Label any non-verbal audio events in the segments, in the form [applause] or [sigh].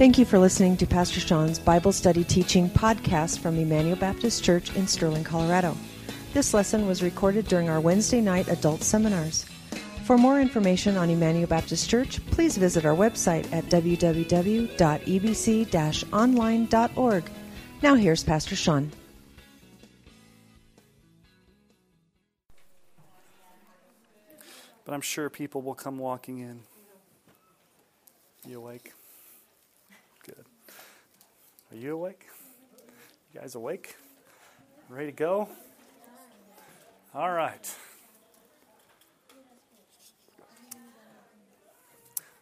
Thank you for listening to Pastor Sean's Bible Study Teaching podcast from Emmanuel Baptist Church in Sterling, Colorado. This lesson was recorded during our Wednesday night adult seminars. For more information on Emmanuel Baptist Church, please visit our website at www.ebc online.org. Now, here's Pastor Sean. But I'm sure people will come walking in. You awake? Are you awake? You guys awake? Ready to go? All right.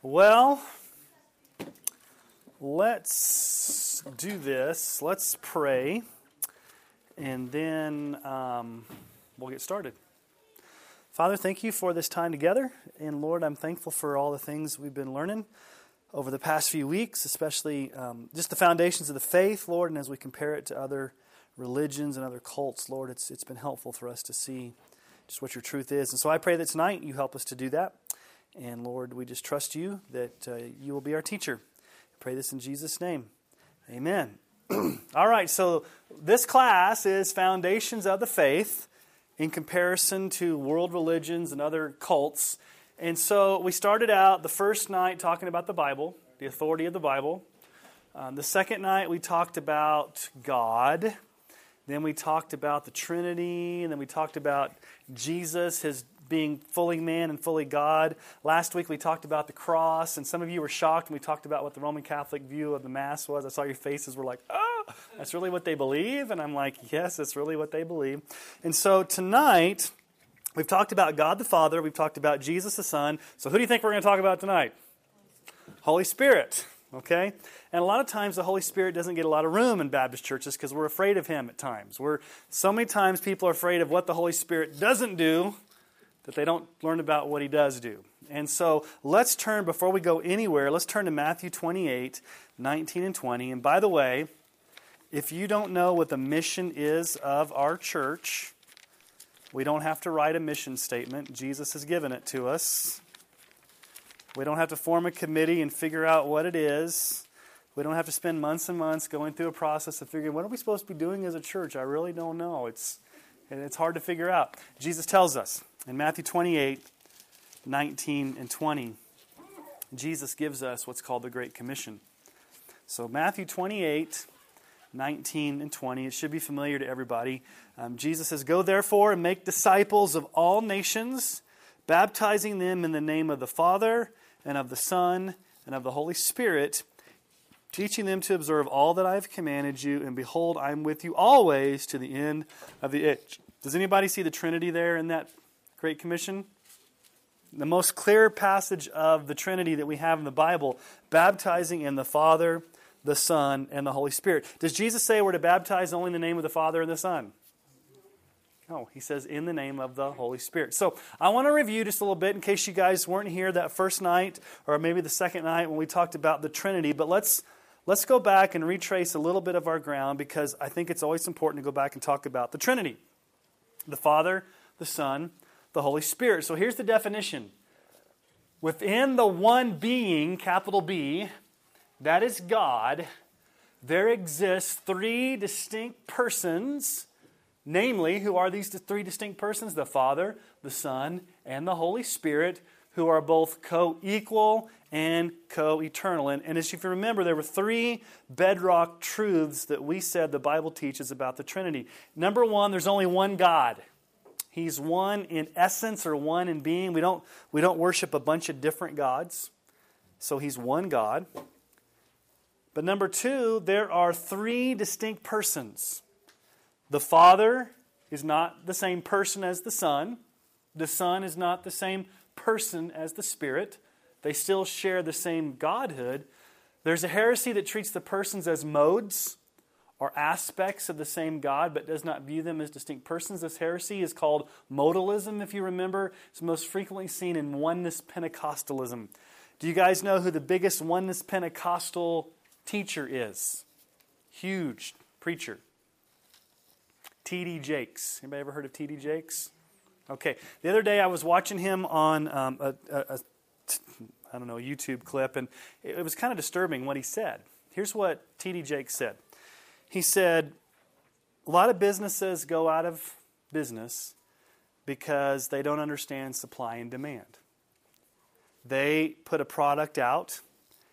Well, let's do this. Let's pray, and then um, we'll get started. Father, thank you for this time together. And Lord, I'm thankful for all the things we've been learning over the past few weeks, especially um, just the foundations of the faith, Lord, and as we compare it to other religions and other cults, Lord, it's, it's been helpful for us to see just what your truth is. And so I pray that tonight you help us to do that. And Lord, we just trust you that uh, you will be our teacher. I pray this in Jesus' name. Amen. [clears throat] All right, so this class is Foundations of the Faith in comparison to world religions and other cults. And so we started out the first night talking about the Bible, the authority of the Bible. Um, the second night we talked about God. Then we talked about the Trinity. And then we talked about Jesus, his being fully man and fully God. Last week we talked about the cross, and some of you were shocked when we talked about what the Roman Catholic view of the Mass was. I saw your faces were like, oh, that's really what they believe? And I'm like, yes, that's really what they believe. And so tonight, we've talked about God the Father, we've talked about Jesus the Son. So who do you think we're going to talk about tonight? Holy Spirit. Okay? And a lot of times the Holy Spirit doesn't get a lot of room in Baptist churches because we're afraid of Him at times. We're, so many times people are afraid of what the Holy Spirit doesn't do that they don't learn about what he does do. And so let's turn, before we go anywhere, let's turn to Matthew 28, 19 and 20. And by the way, if you don't know what the mission is of our church, we don't have to write a mission statement. Jesus has given it to us. We don't have to form a committee and figure out what it is. We don't have to spend months and months going through a process of figuring what are we supposed to be doing as a church. I really don't know. It's it's hard to figure out. Jesus tells us in Matthew 28 19 and 20, Jesus gives us what's called the Great Commission. So, Matthew 28 19 and 20, it should be familiar to everybody. Um, Jesus says, Go therefore and make disciples of all nations, baptizing them in the name of the Father and of the Son and of the Holy Spirit, teaching them to observe all that I have commanded you, and behold, I am with you always to the end of the age. Does anybody see the Trinity there in that Great Commission? The most clear passage of the Trinity that we have in the Bible, baptizing in the Father, the Son, and the Holy Spirit. Does Jesus say we're to baptize only in the name of the Father and the Son? No, he says in the name of the Holy Spirit. So I want to review just a little bit in case you guys weren't here that first night or maybe the second night when we talked about the Trinity. But let's let's go back and retrace a little bit of our ground because I think it's always important to go back and talk about the Trinity the Father, the Son, the Holy Spirit. So here's the definition within the one being, capital B, that is God, there exists three distinct persons. Namely, who are these three distinct persons? The Father, the Son, and the Holy Spirit, who are both co equal and co eternal. And, and as you remember, there were three bedrock truths that we said the Bible teaches about the Trinity. Number one, there's only one God. He's one in essence or one in being. We don't, we don't worship a bunch of different gods. So he's one God. But number two, there are three distinct persons. The Father is not the same person as the Son. The Son is not the same person as the Spirit. They still share the same Godhood. There's a heresy that treats the persons as modes or aspects of the same God, but does not view them as distinct persons. This heresy is called modalism, if you remember. It's most frequently seen in oneness Pentecostalism. Do you guys know who the biggest oneness Pentecostal teacher is? Huge preacher. T.D. Jakes. Anybody ever heard of T.D. Jakes? Okay. The other day I was watching him on um, a, a, I don't know, YouTube clip, and it was kind of disturbing what he said. Here's what T.D. Jakes said. He said, A lot of businesses go out of business because they don't understand supply and demand. They put a product out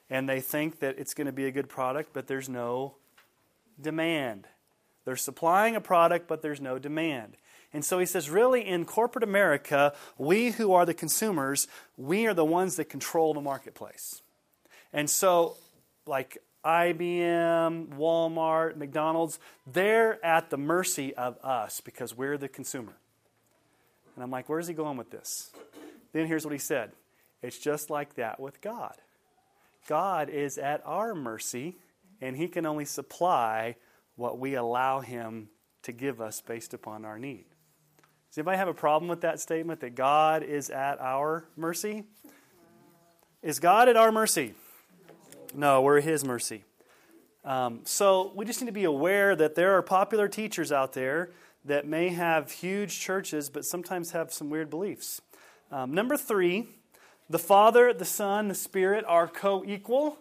and they think that it's going to be a good product, but there's no demand. They're supplying a product, but there's no demand. And so he says, really, in corporate America, we who are the consumers, we are the ones that control the marketplace. And so, like IBM, Walmart, McDonald's, they're at the mercy of us because we're the consumer. And I'm like, where's he going with this? Then here's what he said it's just like that with God. God is at our mercy, and he can only supply what we allow him to give us based upon our need. Does anybody have a problem with that statement that God is at our mercy? Is God at our mercy? No, we're His mercy. Um, so we just need to be aware that there are popular teachers out there that may have huge churches, but sometimes have some weird beliefs. Um, number three, the Father, the Son, the Spirit are co equal.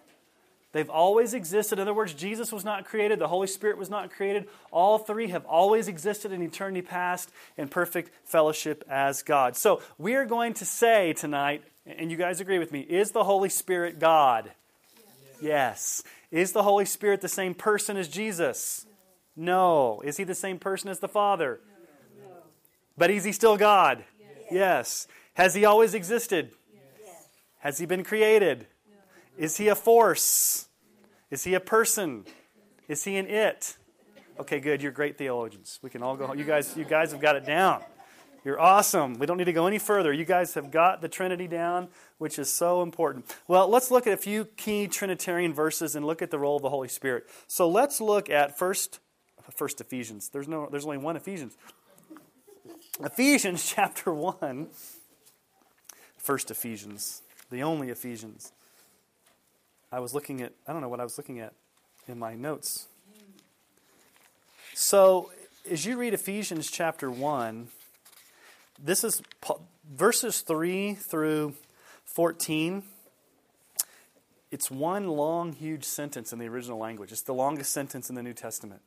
They've always existed. In other words, Jesus was not created, the Holy Spirit was not created. All three have always existed in eternity past in perfect fellowship as God. So we are going to say tonight, and you guys agree with me, is the Holy Spirit God? Yes. Is the Holy Spirit the same person as Jesus? No. Is he the same person as the Father? No. But is he still God? Yes. yes. Has he always existed? Has he been created? Is he a force? Is he a person? Is he an it? Okay, good. You're great theologians. We can all go. You guys, you guys have got it down. You're awesome. We don't need to go any further. You guys have got the Trinity down, which is so important. Well, let's look at a few key Trinitarian verses and look at the role of the Holy Spirit. So let's look at first, first Ephesians. There's no, there's only one Ephesians. Ephesians [laughs] chapter one. First Ephesians, the only Ephesians. I was looking at, I don't know what I was looking at in my notes. So, as you read Ephesians chapter 1, this is verses 3 through 14. It's one long, huge sentence in the original language. It's the longest sentence in the New Testament.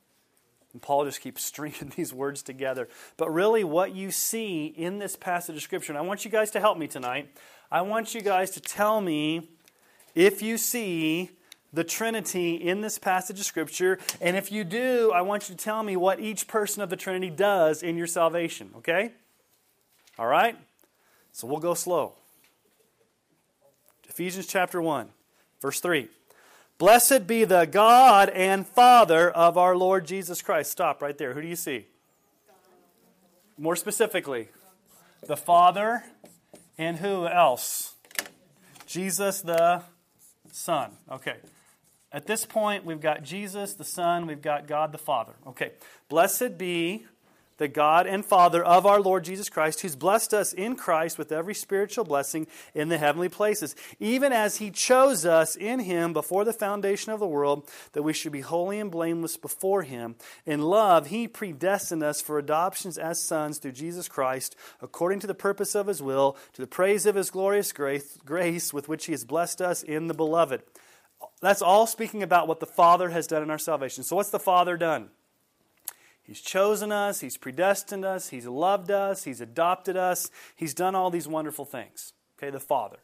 And Paul just keeps [laughs] stringing these words together. But really, what you see in this passage of Scripture, and I want you guys to help me tonight, I want you guys to tell me if you see the Trinity in this passage of Scripture. And if you do, I want you to tell me what each person of the Trinity does in your salvation, okay? All right? So we'll go slow. Ephesians chapter 1, verse 3. Blessed be the God and Father of our Lord Jesus Christ. Stop right there. Who do you see? More specifically, the Father and who else? Jesus the Son. Okay. At this point, we've got Jesus the Son, we've got God the Father. Okay. Blessed be the God and Father of our Lord Jesus Christ, who's blessed us in Christ with every spiritual blessing in the heavenly places, even as he chose us in him before the foundation of the world, that we should be holy and blameless before him. In love, he predestined us for adoptions as sons through Jesus Christ, according to the purpose of his will, to the praise of his glorious grace, grace with which he has blessed us in the beloved. That's all speaking about what the Father has done in our salvation. So, what's the Father done? He's chosen us, He's predestined us, He's loved us, He's adopted us, He's done all these wonderful things. Okay, the Father.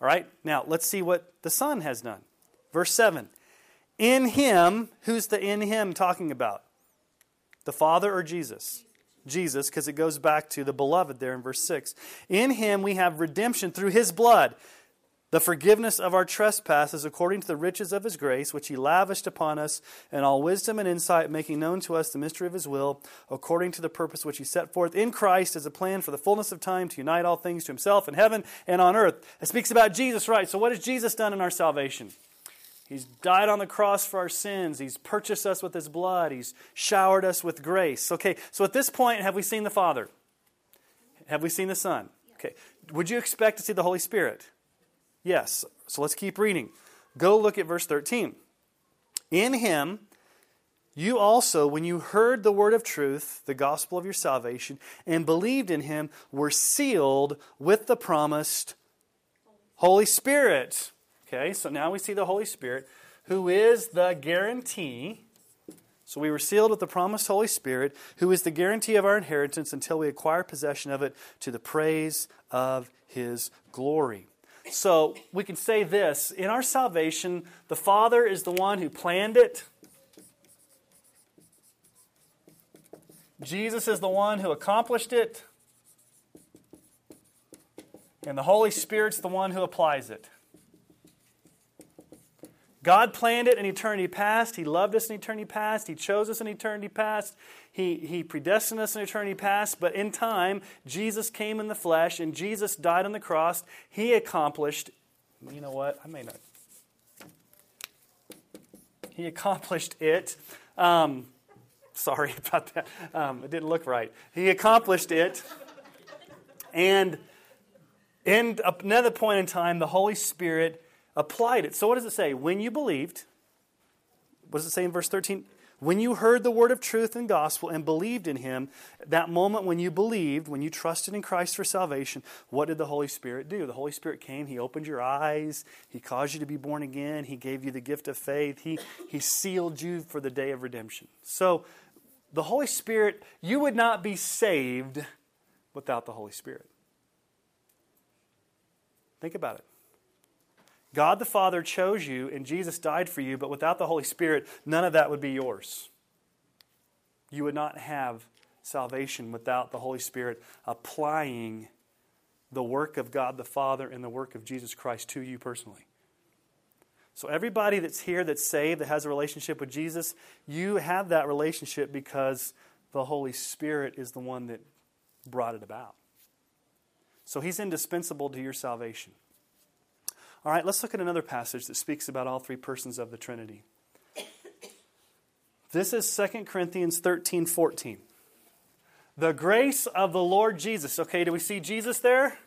All right, now let's see what the Son has done. Verse 7 In Him, who's the in Him talking about? The Father or Jesus? Jesus, because it goes back to the beloved there in verse 6. In Him we have redemption through His blood the forgiveness of our trespasses according to the riches of his grace, which he lavished upon us in all wisdom and insight, making known to us the mystery of his will, according to the purpose which he set forth in Christ as a plan for the fullness of time to unite all things to himself in heaven and on earth. It speaks about Jesus, right? So, what has Jesus done in our salvation? He's died on the cross for our sins. He's purchased us with his blood. He's showered us with grace. Okay, so at this point, have we seen the Father? Have we seen the Son? Okay. Would you expect to see the Holy Spirit? Yes. So let's keep reading. Go look at verse 13. In him, you also, when you heard the word of truth, the gospel of your salvation, and believed in him, were sealed with the promised Holy Spirit. Okay, so now we see the Holy Spirit, who is the guarantee. So we were sealed with the promised Holy Spirit, who is the guarantee of our inheritance until we acquire possession of it to the praise of his glory. So we can say this in our salvation, the Father is the one who planned it. Jesus is the one who accomplished it. And the Holy Spirit's the one who applies it. God planned it in eternity past. He loved us in eternity past. He chose us in eternity past. He, he predestined us in eternity past. But in time, Jesus came in the flesh and Jesus died on the cross. He accomplished, you know what? I may not. He accomplished it. Um, sorry [laughs] about that. Um, it didn't look right. He accomplished it. And in another point in time, the Holy Spirit applied it. So, what does it say? When you believed, what does it say in verse 13? When you heard the word of truth and gospel and believed in him, that moment when you believed, when you trusted in Christ for salvation, what did the Holy Spirit do? The Holy Spirit came, he opened your eyes, he caused you to be born again, he gave you the gift of faith, he, he sealed you for the day of redemption. So, the Holy Spirit, you would not be saved without the Holy Spirit. Think about it. God the Father chose you and Jesus died for you, but without the Holy Spirit, none of that would be yours. You would not have salvation without the Holy Spirit applying the work of God the Father and the work of Jesus Christ to you personally. So, everybody that's here that's saved, that has a relationship with Jesus, you have that relationship because the Holy Spirit is the one that brought it about. So, He's indispensable to your salvation. All right, let's look at another passage that speaks about all three persons of the Trinity. This is 2 Corinthians 13 14. The grace of the Lord Jesus. Okay, do we see Jesus there?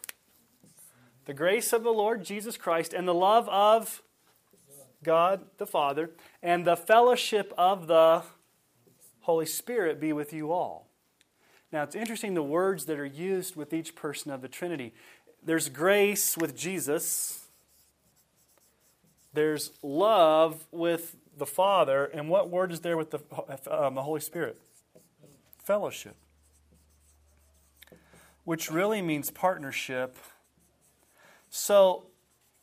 The grace of the Lord Jesus Christ and the love of God the Father and the fellowship of the Holy Spirit be with you all. Now, it's interesting the words that are used with each person of the Trinity. There's grace with Jesus, there's love with the Father, and what word is there with the, um, the Holy Spirit? Fellowship, which really means partnership. So,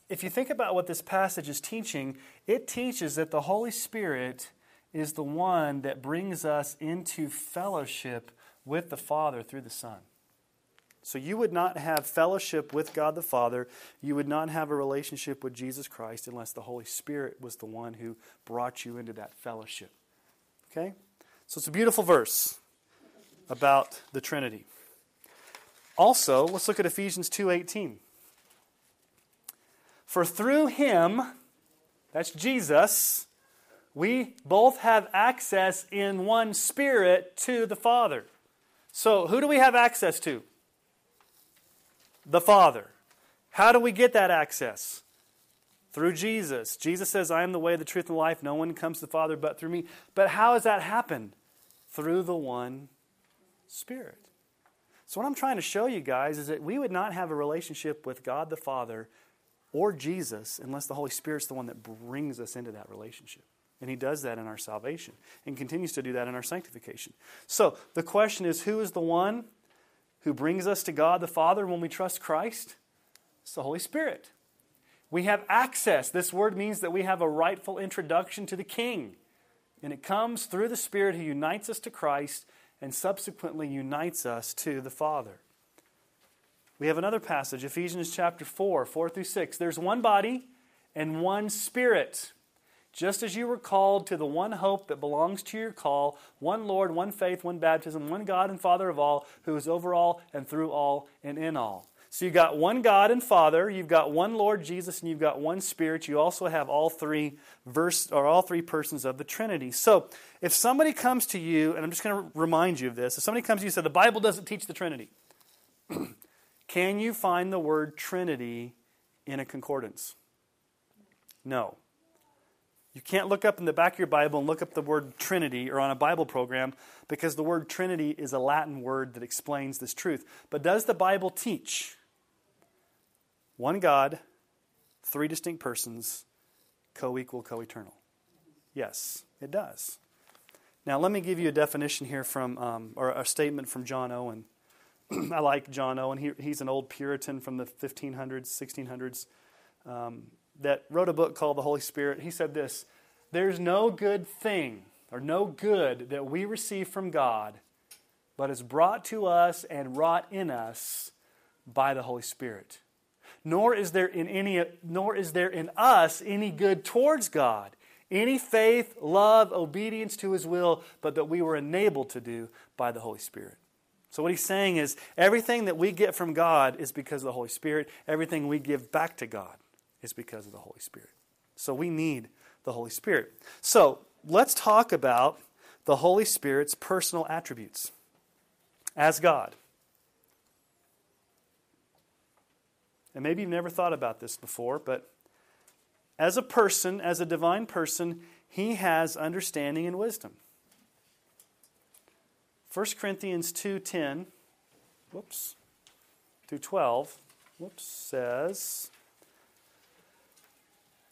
if you think about what this passage is teaching, it teaches that the Holy Spirit is the one that brings us into fellowship with the Father through the Son. So you would not have fellowship with God the Father. You would not have a relationship with Jesus Christ unless the Holy Spirit was the one who brought you into that fellowship. Okay? So it's a beautiful verse about the Trinity. Also, let's look at Ephesians 2:18. For through him, that's Jesus, we both have access in one spirit to the Father. So, who do we have access to? The Father. How do we get that access? Through Jesus. Jesus says, I am the way, the truth, and the life. No one comes to the Father but through me. But how has that happened? Through the one Spirit. So, what I'm trying to show you guys is that we would not have a relationship with God the Father or Jesus unless the Holy Spirit's the one that brings us into that relationship. And He does that in our salvation and continues to do that in our sanctification. So, the question is who is the one who brings us to God the Father when we trust Christ? It's the Holy Spirit. We have access. This word means that we have a rightful introduction to the King. And it comes through the Spirit who unites us to Christ and subsequently unites us to the Father. We have another passage, Ephesians chapter 4, 4 through 6. There's one body and one Spirit. Just as you were called to the one hope that belongs to your call, one Lord, one faith, one baptism, one God and Father of all, who is over all and through all and in all. So you've got one God and Father, you've got one Lord Jesus, and you've got one Spirit. You also have all three verse or all three persons of the Trinity. So if somebody comes to you, and I'm just going to remind you of this, if somebody comes to you and says the Bible doesn't teach the Trinity, [clears throat] can you find the word Trinity in a concordance? No. You can't look up in the back of your Bible and look up the word Trinity or on a Bible program because the word Trinity is a Latin word that explains this truth. But does the Bible teach one God, three distinct persons, co equal, co eternal? Yes, it does. Now, let me give you a definition here from, um, or a statement from John Owen. [clears throat] I like John Owen. He, he's an old Puritan from the 1500s, 1600s, um, that wrote a book called The Holy Spirit. He said this There's no good thing or no good that we receive from God, but is brought to us and wrought in us by the Holy Spirit. Nor is there in any nor is there in us any good towards God, any faith, love, obedience to his will, but that we were enabled to do by the Holy Spirit. So, what he's saying is everything that we get from God is because of the Holy Spirit. Everything we give back to God is because of the Holy Spirit. So, we need the Holy Spirit. So, let's talk about the Holy Spirit's personal attributes as God. And maybe you've never thought about this before, but as a person, as a divine person, he has understanding and wisdom. 1 Corinthians 2:10 whoops through 12 whoops says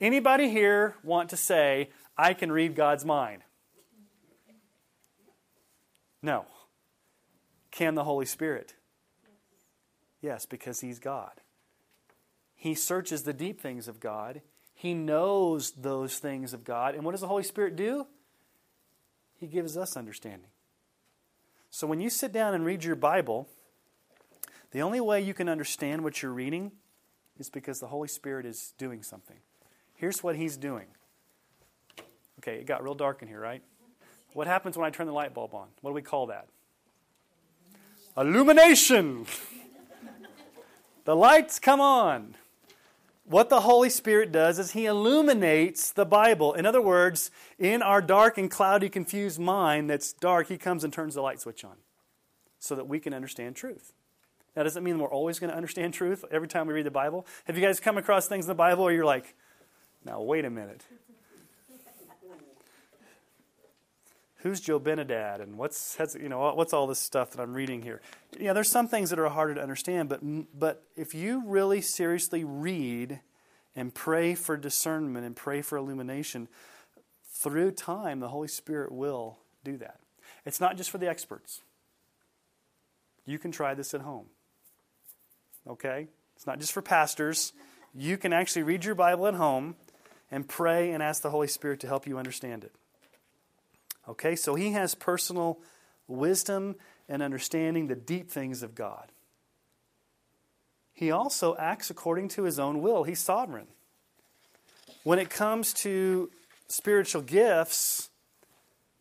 Anybody here want to say, I can read God's mind? No. Can the Holy Spirit? Yes, because He's God. He searches the deep things of God. He knows those things of God. And what does the Holy Spirit do? He gives us understanding. So when you sit down and read your Bible, the only way you can understand what you're reading is because the Holy Spirit is doing something. Here's what He's doing. Okay, it got real dark in here, right? What happens when I turn the light bulb on? What do we call that? Illumination! the lights come on what the Holy Spirit does is He illuminates the Bible. In other words, in our dark and cloudy, confused mind that's dark, He comes and turns the light switch on so that we can understand truth. That doesn't mean we're always going to understand truth every time we read the Bible? Have you guys come across things in the Bible where you're like, now, wait a minute. Who's Jobinadab and what's you know what's all this stuff that I'm reading here? Yeah, there's some things that are harder to understand, but but if you really seriously read and pray for discernment and pray for illumination, through time the Holy Spirit will do that. It's not just for the experts. You can try this at home. Okay? It's not just for pastors. You can actually read your Bible at home and pray and ask the Holy Spirit to help you understand it. Okay, so he has personal wisdom and understanding the deep things of God. He also acts according to his own will. He's sovereign. When it comes to spiritual gifts,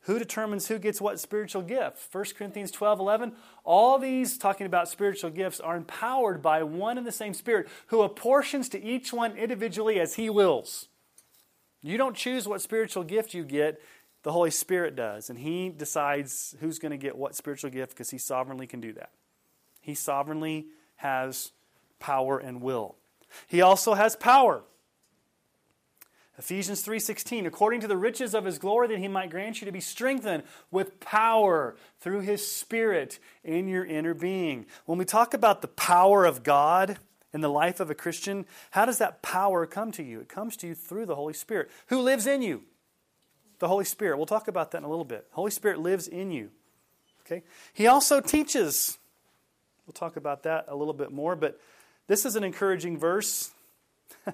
who determines who gets what spiritual gift? 1 Corinthians 12 11. All these, talking about spiritual gifts, are empowered by one and the same Spirit who apportions to each one individually as he wills. You don't choose what spiritual gift you get, the Holy Spirit does. And He decides who's going to get what spiritual gift because He sovereignly can do that. He sovereignly has power and will. He also has power. Ephesians 3:16 according to the riches of his glory that he might grant you to be strengthened with power through his spirit in your inner being. When we talk about the power of God in the life of a Christian, how does that power come to you? It comes to you through the Holy Spirit who lives in you the Holy Spirit. We'll talk about that in a little bit. Holy Spirit lives in you. Okay? He also teaches. We'll talk about that a little bit more, but this is an encouraging verse. [laughs]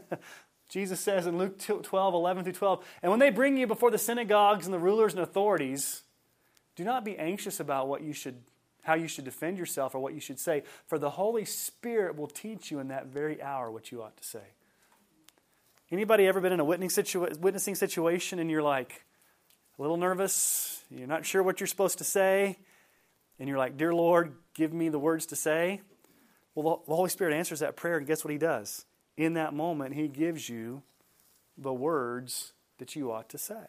Jesus says in Luke 12, 11 through 12, and when they bring you before the synagogues and the rulers and authorities, do not be anxious about what you should how you should defend yourself or what you should say, for the Holy Spirit will teach you in that very hour what you ought to say. Anybody ever been in a witnessing situation and you're like, a little nervous, you're not sure what you're supposed to say, and you're like, Dear Lord, give me the words to say. Well, the Holy Spirit answers that prayer, and guess what He does? In that moment, He gives you the words that you ought to say.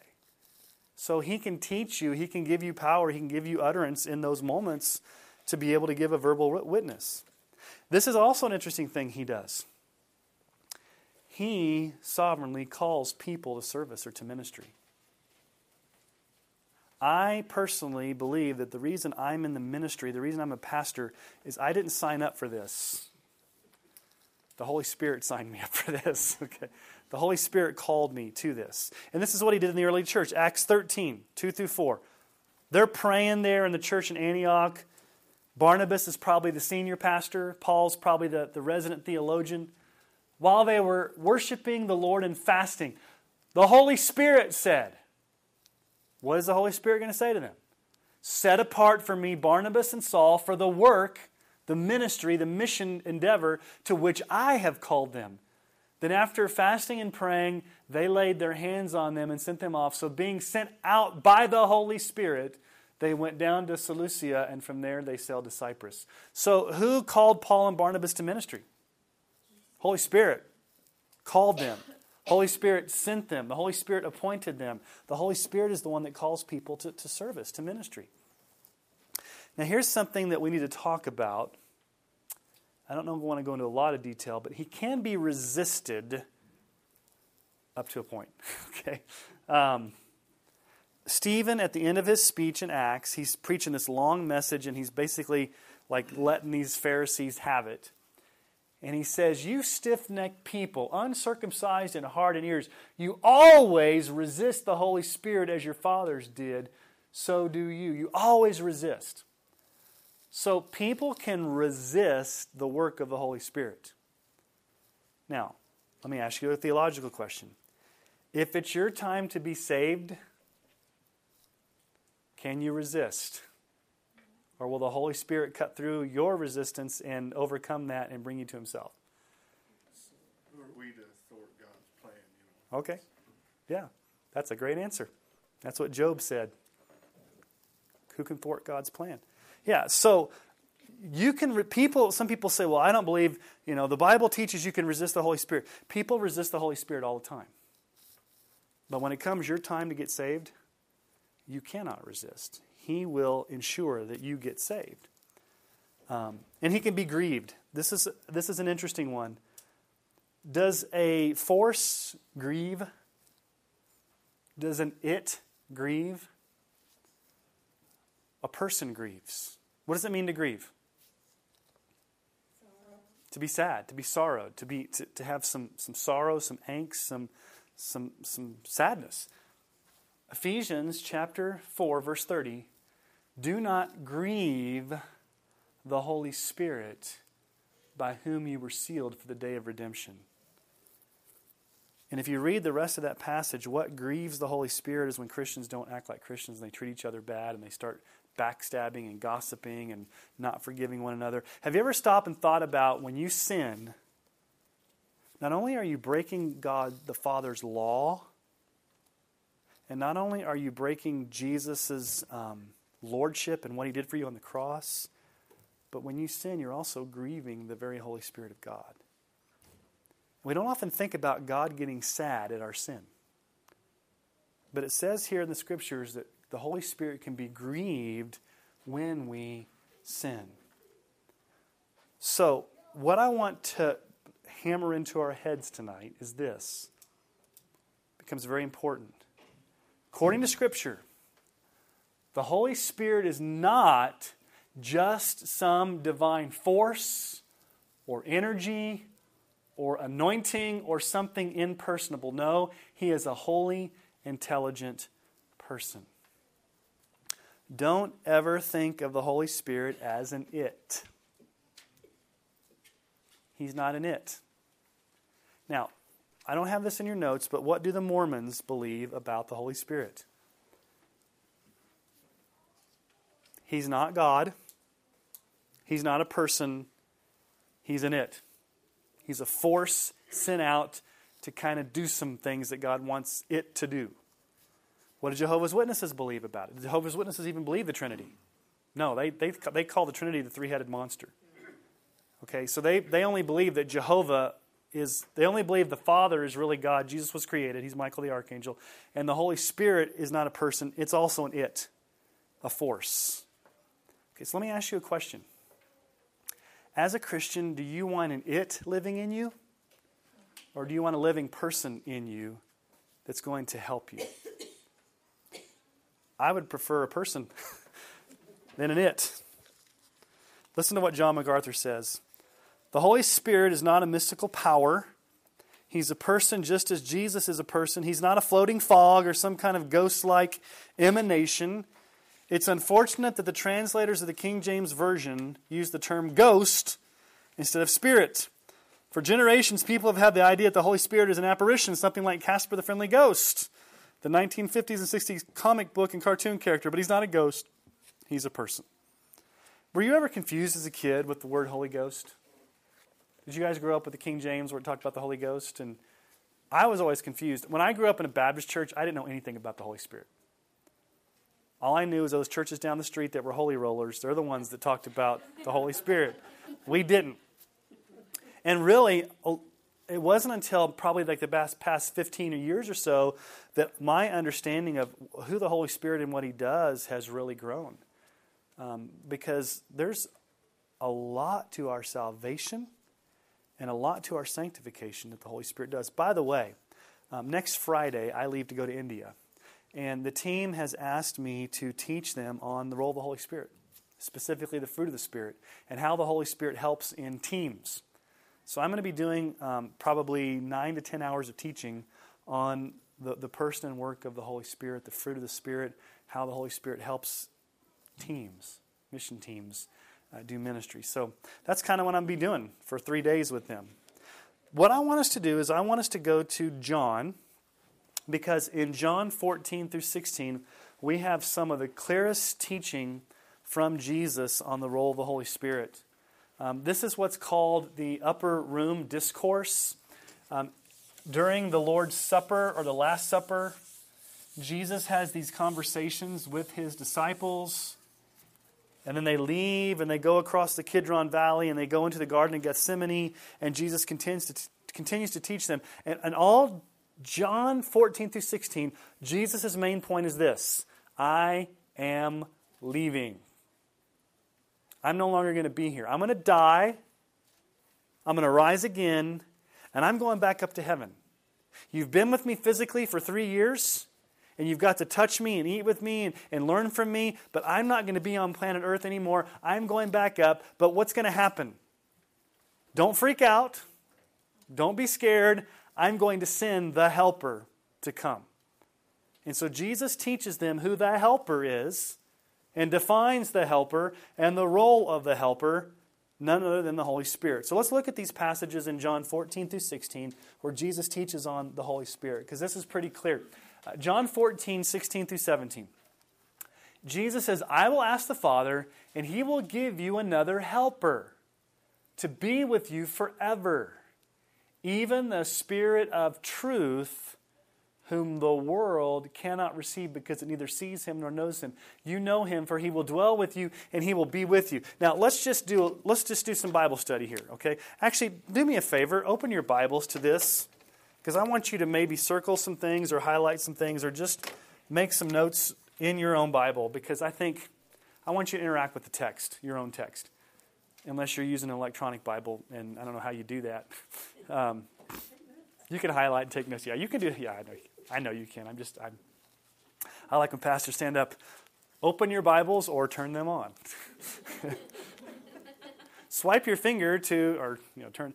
So he can teach you, he can give you power, he can give you utterance in those moments to be able to give a verbal witness. This is also an interesting thing he does. He sovereignly calls people to service or to ministry. I personally believe that the reason I'm in the ministry, the reason I'm a pastor, is I didn't sign up for this. The Holy Spirit signed me up for [laughs] this. Okay. The Holy Spirit called me to this. And this is what he did in the early church, Acts 13, 2 through 4. They're praying there in the church in Antioch. Barnabas is probably the senior pastor, Paul's probably the, the resident theologian. While they were worshiping the Lord and fasting, the Holy Spirit said, What is the Holy Spirit going to say to them? Set apart for me Barnabas and Saul for the work, the ministry, the mission endeavor to which I have called them. Then, after fasting and praying, they laid their hands on them and sent them off. So, being sent out by the Holy Spirit, they went down to Seleucia, and from there they sailed to Cyprus. So, who called Paul and Barnabas to ministry? Holy Spirit called them. Holy Spirit sent them. The Holy Spirit appointed them. The Holy Spirit is the one that calls people to, to service, to ministry. Now, here's something that we need to talk about I don't know if I want to go into a lot of detail, but he can be resisted up to a point. [laughs] okay. Um, Stephen, at the end of his speech in Acts, he's preaching this long message and he's basically like letting these Pharisees have it. And he says, You stiff necked people, uncircumcised in heart and ears, you always resist the Holy Spirit as your fathers did, so do you. You always resist. So people can resist the work of the Holy Spirit. Now, let me ask you a theological question. If it's your time to be saved, can you resist? Or will the Holy Spirit cut through your resistance and overcome that and bring you to Himself? Who are we to thwart God's plan? You know? Okay. Yeah, that's a great answer. That's what Job said. Who can thwart God's plan? Yeah, so you can people some people say well i don't believe you know the bible teaches you can resist the holy spirit. People resist the holy spirit all the time. But when it comes your time to get saved you cannot resist. He will ensure that you get saved. Um, and he can be grieved. This is this is an interesting one. Does a force grieve? Does an it grieve? A person grieves what does it mean to grieve? Sorrow. To be sad, to be sorrowed, to be to, to have some some sorrow, some angst, some some some sadness. Ephesians chapter 4 verse 30 Do not grieve the Holy Spirit by whom you were sealed for the day of redemption. And if you read the rest of that passage, what grieves the Holy Spirit is when Christians don't act like Christians and they treat each other bad and they start backstabbing and gossiping and not forgiving one another. Have you ever stopped and thought about when you sin, not only are you breaking God the Father's law, and not only are you breaking Jesus' um, lordship and what he did for you on the cross, but when you sin, you're also grieving the very Holy Spirit of God. We don't often think about God getting sad at our sin. But it says here in the scriptures that the Holy Spirit can be grieved when we sin. So, what I want to hammer into our heads tonight is this. It becomes very important. According to Scripture, the Holy Spirit is not just some divine force or energy or anointing or something impersonable. No, He is a holy, intelligent person. Don't ever think of the Holy Spirit as an it. He's not an it. Now, I don't have this in your notes, but what do the Mormons believe about the Holy Spirit? He's not God. He's not a person. He's an it. He's a force sent out to kind of do some things that God wants it to do. What do Jehovah's Witnesses believe about it? Do Jehovah's Witnesses even believe the Trinity? No, they, they, they call the Trinity the three headed monster. Okay, so they, they only believe that Jehovah is they only believe the Father is really God. Jesus was created. He's Michael the archangel. And the Holy Spirit is not a person, it's also an it, a force. Okay, so let me ask you a question. As a Christian, do you want an it living in you? Or do you want a living person in you that's going to help you? I would prefer a person [laughs] than an it. Listen to what John MacArthur says. The Holy Spirit is not a mystical power. He's a person just as Jesus is a person. He's not a floating fog or some kind of ghost like emanation. It's unfortunate that the translators of the King James Version use the term ghost instead of spirit. For generations, people have had the idea that the Holy Spirit is an apparition, something like Casper the Friendly Ghost, the 1950s and 60s comic book and cartoon character, but he's not a ghost, he's a person. Were you ever confused as a kid with the word Holy Ghost? Did you guys grow up with the King James where it talked about the Holy Ghost? And I was always confused. When I grew up in a Baptist church, I didn't know anything about the Holy Spirit. All I knew was those churches down the street that were holy rollers, they're the ones that talked about the Holy Spirit. We didn't. And really, it wasn't until probably like the past 15 years or so that my understanding of who the Holy Spirit and what He does has really grown. Um, because there's a lot to our salvation and a lot to our sanctification that the Holy Spirit does. By the way, um, next Friday, I leave to go to India. And the team has asked me to teach them on the role of the Holy Spirit, specifically the fruit of the Spirit, and how the Holy Spirit helps in teams. So I'm going to be doing um, probably nine to ten hours of teaching on the, the person and work of the Holy Spirit, the fruit of the Spirit, how the Holy Spirit helps teams, mission teams, uh, do ministry. So that's kind of what I'm going to be doing for three days with them. What I want us to do is I want us to go to John, because in John 14 through 16, we have some of the clearest teaching from Jesus on the role of the Holy Spirit. Um, this is what's called the upper room discourse. Um, during the Lord's Supper or the Last Supper, Jesus has these conversations with his disciples. And then they leave and they go across the Kidron Valley and they go into the Garden of Gethsemane, and Jesus continues to, t- continues to teach them. And, and all John 14 through 16, Jesus' main point is this I am leaving. I'm no longer going to be here. I'm going to die. I'm going to rise again, and I'm going back up to heaven. You've been with me physically for three years and you've got to touch me and eat with me and, and learn from me, but I'm not going to be on planet Earth anymore. I'm going back up. But what's going to happen? Don't freak out. Don't be scared. I'm going to send the helper to come. And so Jesus teaches them who the helper is and defines the helper and the role of the helper, none other than the Holy Spirit. So let's look at these passages in John 14 through 16 where Jesus teaches on the Holy Spirit because this is pretty clear. Uh, John 14, 16 through 17. Jesus says, I will ask the Father, and he will give you another helper to be with you forever, even the Spirit of truth, whom the world cannot receive because it neither sees him nor knows him. You know him, for he will dwell with you and he will be with you. Now let's just do let's just do some Bible study here, okay? Actually, do me a favor, open your Bibles to this because I want you to maybe circle some things or highlight some things or just make some notes in your own Bible because I think I want you to interact with the text, your own text, unless you're using an electronic Bible, and I don't know how you do that. [laughs] Um, you can highlight and take notes. Yeah, you can do. Yeah, I know. I know you can. I'm just. I'm. I like when pastors stand up. Open your Bibles or turn them on. [laughs] Swipe your finger to, or you know, turn.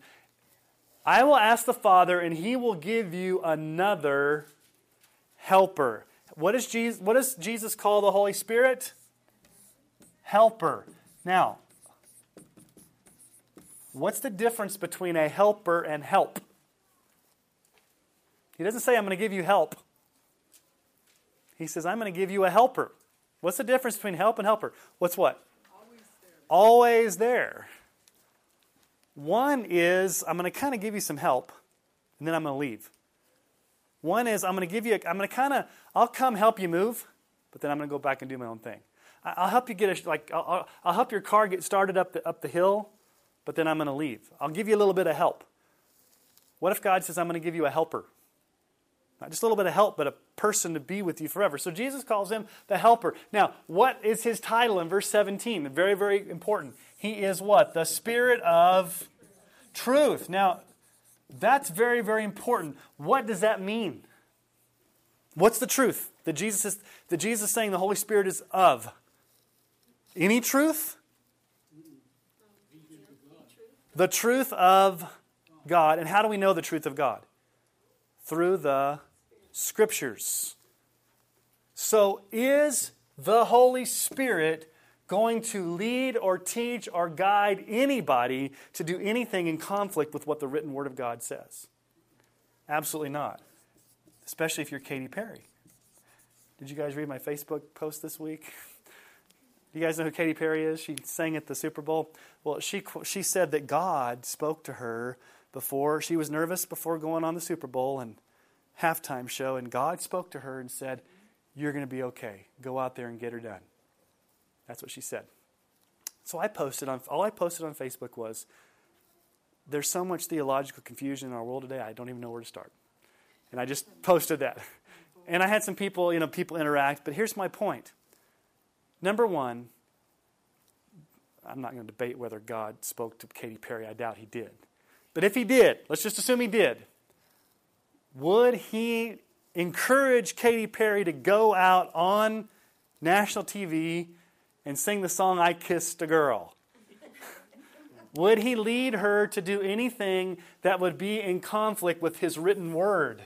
I will ask the Father, and he will give you another helper. What, is Jesus, what does Jesus call the Holy Spirit? Helper. Now, what's the difference between a helper and help? He doesn't say, I'm going to give you help. He says, I'm going to give you a helper. What's the difference between help and helper? What's what? Always there. Always there. One is I'm going to kind of give you some help, and then I'm going to leave. One is I'm going to give you, I'm going to kind of, I'll come help you move, but then I'm going to go back and do my own thing. I'll help you get a, like, I'll, I'll help your car get started up the, up the hill, but then I'm going to leave. I'll give you a little bit of help. What if God says, I'm going to give you a helper? Not just a little bit of help, but a person to be with you forever. So Jesus calls him the helper. Now, what is his title in verse 17? Very, very important. He is what? The Spirit of truth. Now, that's very, very important. What does that mean? What's the truth that Jesus is that Jesus is saying the Holy Spirit is of? Any truth? The truth of God. And how do we know the truth of God? Through the scriptures. So, is the Holy Spirit going to lead or teach or guide anybody to do anything in conflict with what the written Word of God says? Absolutely not. Especially if you're Katy Perry. Did you guys read my Facebook post this week? Do [laughs] you guys know who Katy Perry is? She sang at the Super Bowl. Well, she, she said that God spoke to her before. She was nervous before going on the Super Bowl and halftime show, and God spoke to her and said, You're going to be okay. Go out there and get her done. That's what she said. So I posted on, all I posted on Facebook was, There's so much theological confusion in our world today, I don't even know where to start. And I just posted that. And I had some people, you know, people interact, but here's my point Number one, I'm not going to debate whether God spoke to Katy Perry. I doubt he did. But if he did, let's just assume he did, would he encourage Katy Perry to go out on national TV and sing the song I Kissed a Girl? would he lead her to do anything that would be in conflict with his written word?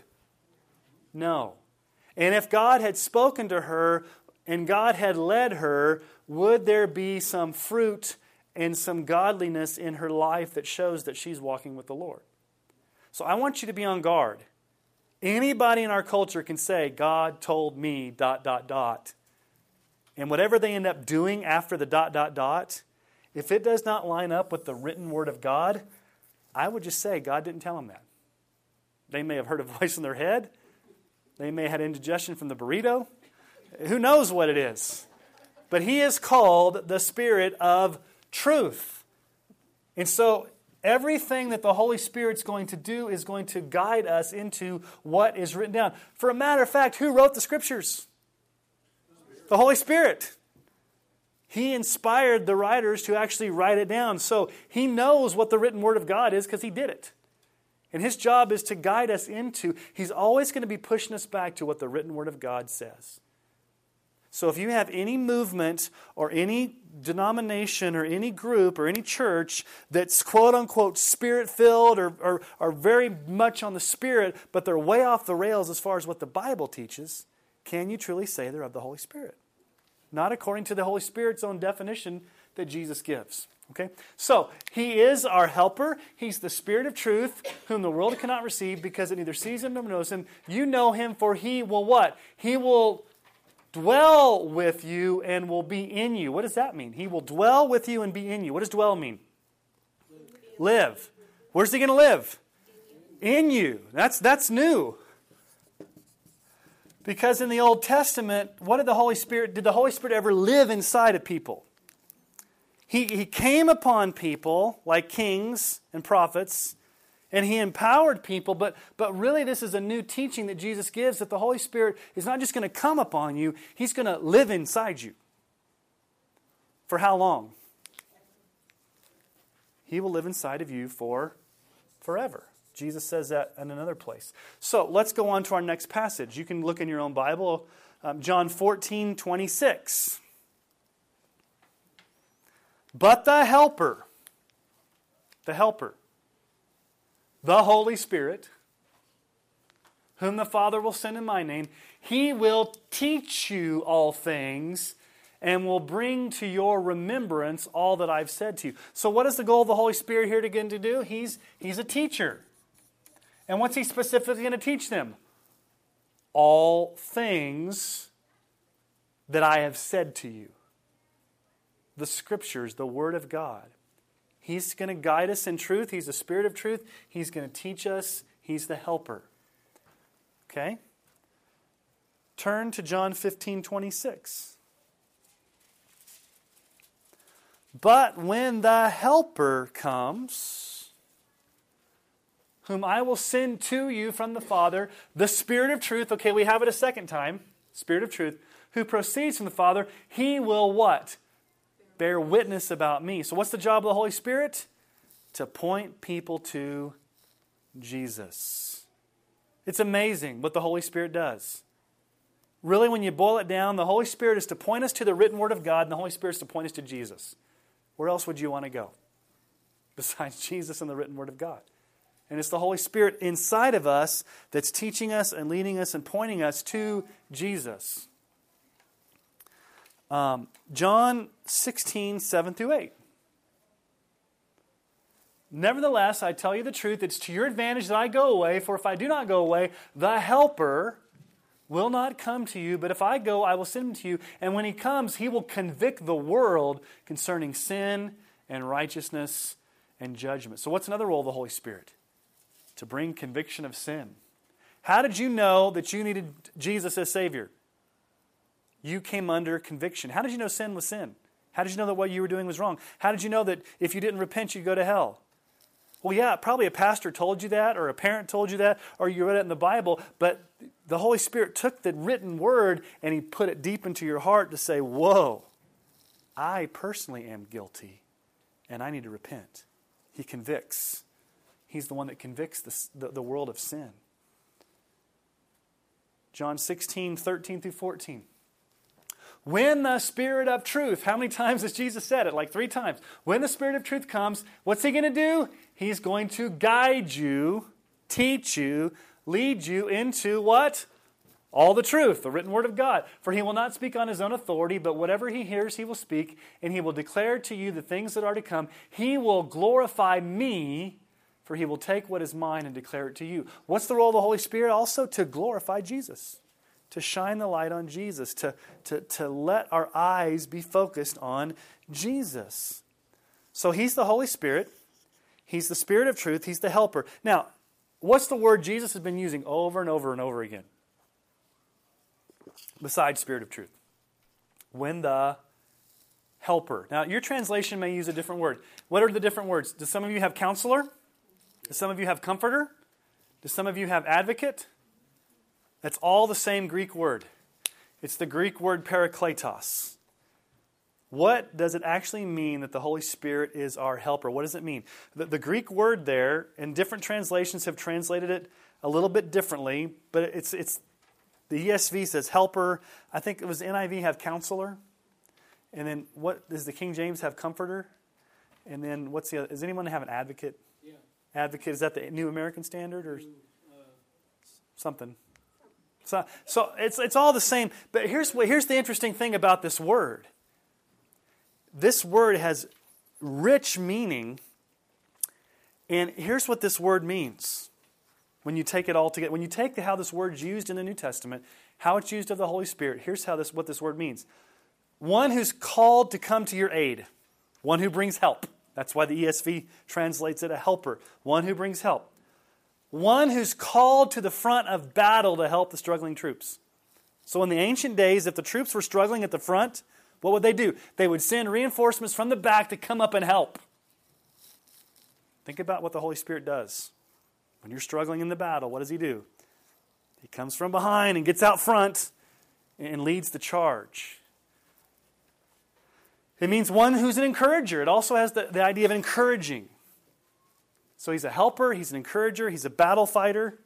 No. And if God had spoken to her, and God had led her, would there be some fruit and some godliness in her life that shows that she's walking with the Lord? So I want you to be on guard. Anybody in our culture can say, God told me, dot, dot, dot. And whatever they end up doing after the dot, dot, dot, if it does not line up with the written word of God, I would just say God didn't tell them that. They may have heard a [laughs] voice in their head. They may have had indigestion from the burrito. Who knows what it is? But he is called the Spirit of truth. And so everything that the Holy Spirit's going to do is going to guide us into what is written down. For a matter of fact, who wrote the scriptures? The Holy Spirit. He inspired the writers to actually write it down. So he knows what the written word of God is because he did it. And his job is to guide us into, he's always going to be pushing us back to what the written word of God says. So if you have any movement or any denomination or any group or any church that's quote unquote spirit filled or, or, or very much on the spirit, but they're way off the rails as far as what the Bible teaches, can you truly say they're of the Holy Spirit? Not according to the Holy Spirit's own definition that Jesus gives. Okay? So, He is our helper. He's the Spirit of truth, whom the world cannot receive because it neither sees Him nor knows Him. You know Him, for He will what? He will dwell with you and will be in you. What does that mean? He will dwell with you and be in you. What does dwell mean? Live. Where's he going to live? In you. That's, that's new. Because in the Old Testament, what did the Holy Spirit, did the Holy Spirit ever live inside of people? He, he came upon people like kings and prophets and he empowered people, but, but really, this is a new teaching that Jesus gives that the Holy Spirit is not just going to come upon you, he's going to live inside you. For how long? He will live inside of you for forever. Jesus says that in another place. So let's go on to our next passage. You can look in your own Bible, um, John 14, 26. But the Helper, the Helper, the Holy Spirit, whom the Father will send in my name, he will teach you all things and will bring to your remembrance all that I've said to you. So, what is the goal of the Holy Spirit here to again to do? He's, he's a teacher. And what's he specifically going to teach them? All things that I have said to you. The scriptures, the Word of God. He's going to guide us in truth. He's the Spirit of truth. He's going to teach us. He's the helper. Okay? Turn to John 15 26. But when the helper comes, whom I will send to you from the Father, the Spirit of truth. Okay, we have it a second time. Spirit of truth, who proceeds from the Father, he will what? Bear witness about me. So, what's the job of the Holy Spirit? To point people to Jesus. It's amazing what the Holy Spirit does. Really, when you boil it down, the Holy Spirit is to point us to the written Word of God, and the Holy Spirit is to point us to Jesus. Where else would you want to go [laughs] besides Jesus and the written Word of God? And it's the Holy Spirit inside of us that's teaching us and leading us and pointing us to Jesus. Um, John 16, 7 through 8. Nevertheless, I tell you the truth, it's to your advantage that I go away, for if I do not go away, the Helper will not come to you, but if I go, I will send him to you. And when he comes, he will convict the world concerning sin and righteousness and judgment. So, what's another role of the Holy Spirit? To bring conviction of sin. How did you know that you needed Jesus as Savior? You came under conviction. How did you know sin was sin? How did you know that what you were doing was wrong? How did you know that if you didn't repent, you'd go to hell? Well, yeah, probably a pastor told you that, or a parent told you that, or you read it in the Bible, but the Holy Spirit took the written word and He put it deep into your heart to say, Whoa, I personally am guilty and I need to repent. He convicts. He's the one that convicts the, the, the world of sin. John 16, 13 through 14. When the Spirit of truth, how many times has Jesus said it? Like three times. When the Spirit of truth comes, what's He going to do? He's going to guide you, teach you, lead you into what? All the truth, the written word of God. For he will not speak on his own authority, but whatever he hears, he will speak, and he will declare to you the things that are to come. He will glorify me, for he will take what is mine and declare it to you. What's the role of the Holy Spirit? Also to glorify Jesus, to shine the light on Jesus, to, to, to let our eyes be focused on Jesus. So he's the Holy Spirit. He's the Spirit of truth. He's the helper. Now, What's the word Jesus has been using over and over and over again? Besides Spirit of Truth. When the helper. Now, your translation may use a different word. What are the different words? Do some of you have counselor? Do some of you have comforter? Do some of you have advocate? That's all the same Greek word. It's the Greek word parakletos. What does it actually mean that the Holy Spirit is our helper? What does it mean? The, the, Greek word there, and different translations have translated it a little bit differently, but it's, it's the ESV says helper. I think it was NIV have counselor. And then what does the King James have comforter? And then what's the other? Does anyone have an advocate? Yeah. Advocate, is that the New American Standard or uh, something? So, so it's, it's all the same. But here's, here's the interesting thing about this word this word has rich meaning. And here's what this word means when you take it all together. When you take how this word's used in the New Testament, how it's used of the Holy Spirit, here's how this, what this word means one who's called to come to your aid, one who brings help. That's why the ESV translates it a helper, one who brings help. One who's called to the front of battle to help the struggling troops. So, in the ancient days, if the troops were struggling at the front, what would they do? They would send reinforcements from the back to come up and help. Think about what the Holy Spirit does. When you're struggling in the battle, what does He do? He comes from behind and gets out front and leads the charge. It means one who's an encourager. It also has the, the idea of encouraging. So he's a helper, he's an encourager, he's a battle fighter.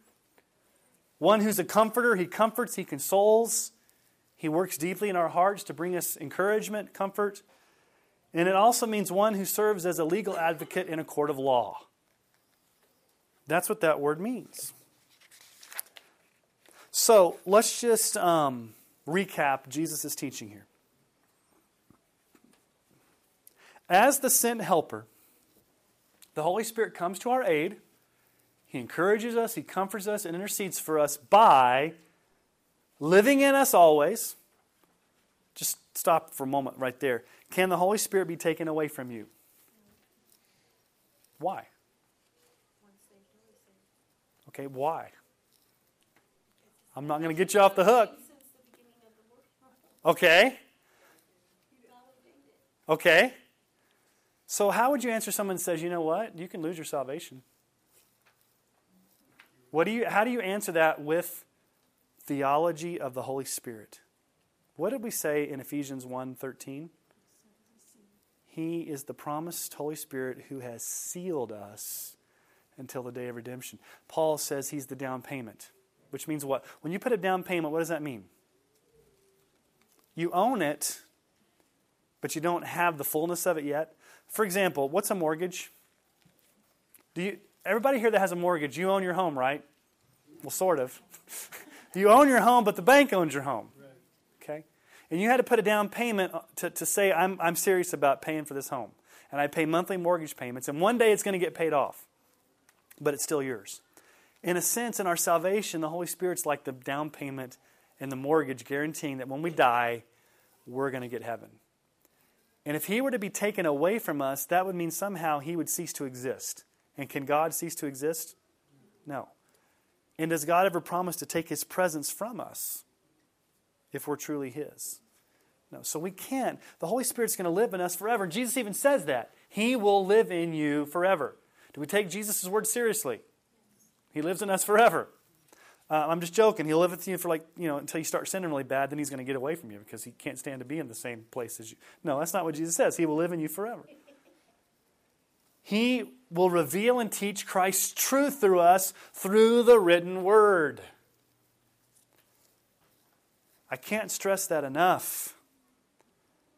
One who's a comforter, he comforts, he consoles. He works deeply in our hearts to bring us encouragement, comfort. And it also means one who serves as a legal advocate in a court of law. That's what that word means. So let's just um, recap Jesus' teaching here. As the sent helper, the Holy Spirit comes to our aid. He encourages us, He comforts us, and intercedes for us by living in us always. Just stop for a moment right there. Can the Holy Spirit be taken away from you? Why? Okay, why? I'm not going to get you off the hook. Okay. Okay. So, how would you answer someone who says, you know what? You can lose your salvation? What do you, how do you answer that with theology of the Holy Spirit? What did we say in Ephesians 1:13? He is the promised Holy Spirit who has sealed us until the day of redemption. Paul says he's the down payment, which means what? When you put a down payment, what does that mean? You own it, but you don't have the fullness of it yet. For example, what's a mortgage? Do you everybody here that has a mortgage, you own your home, right? Well, sort of. [laughs] you own your home, but the bank owns your home. Okay? And you had to put a down payment uh, to, to say, I'm, I'm serious about paying for this home. And I pay monthly mortgage payments, and one day it's going to get paid off, but it's still yours. In a sense, in our salvation, the Holy Spirit's like the down payment and the mortgage guaranteeing that when we die, we're going to get heaven. And if he were to be taken away from us, that would mean somehow he would cease to exist. And can God cease to exist? No. And does God ever promise to take his presence from us if we're truly his? No. So we can't. The Holy Spirit's going to live in us forever. Jesus even says that. He will live in you forever. Do we take Jesus' word seriously? He lives in us forever. Uh, I'm just joking. He'll live with you for like, you know, until you start sinning really bad, then he's going to get away from you because he can't stand to be in the same place as you. No, that's not what Jesus says. He will live in you forever. [laughs] He will reveal and teach Christ's truth through us through the written word. I can't stress that enough.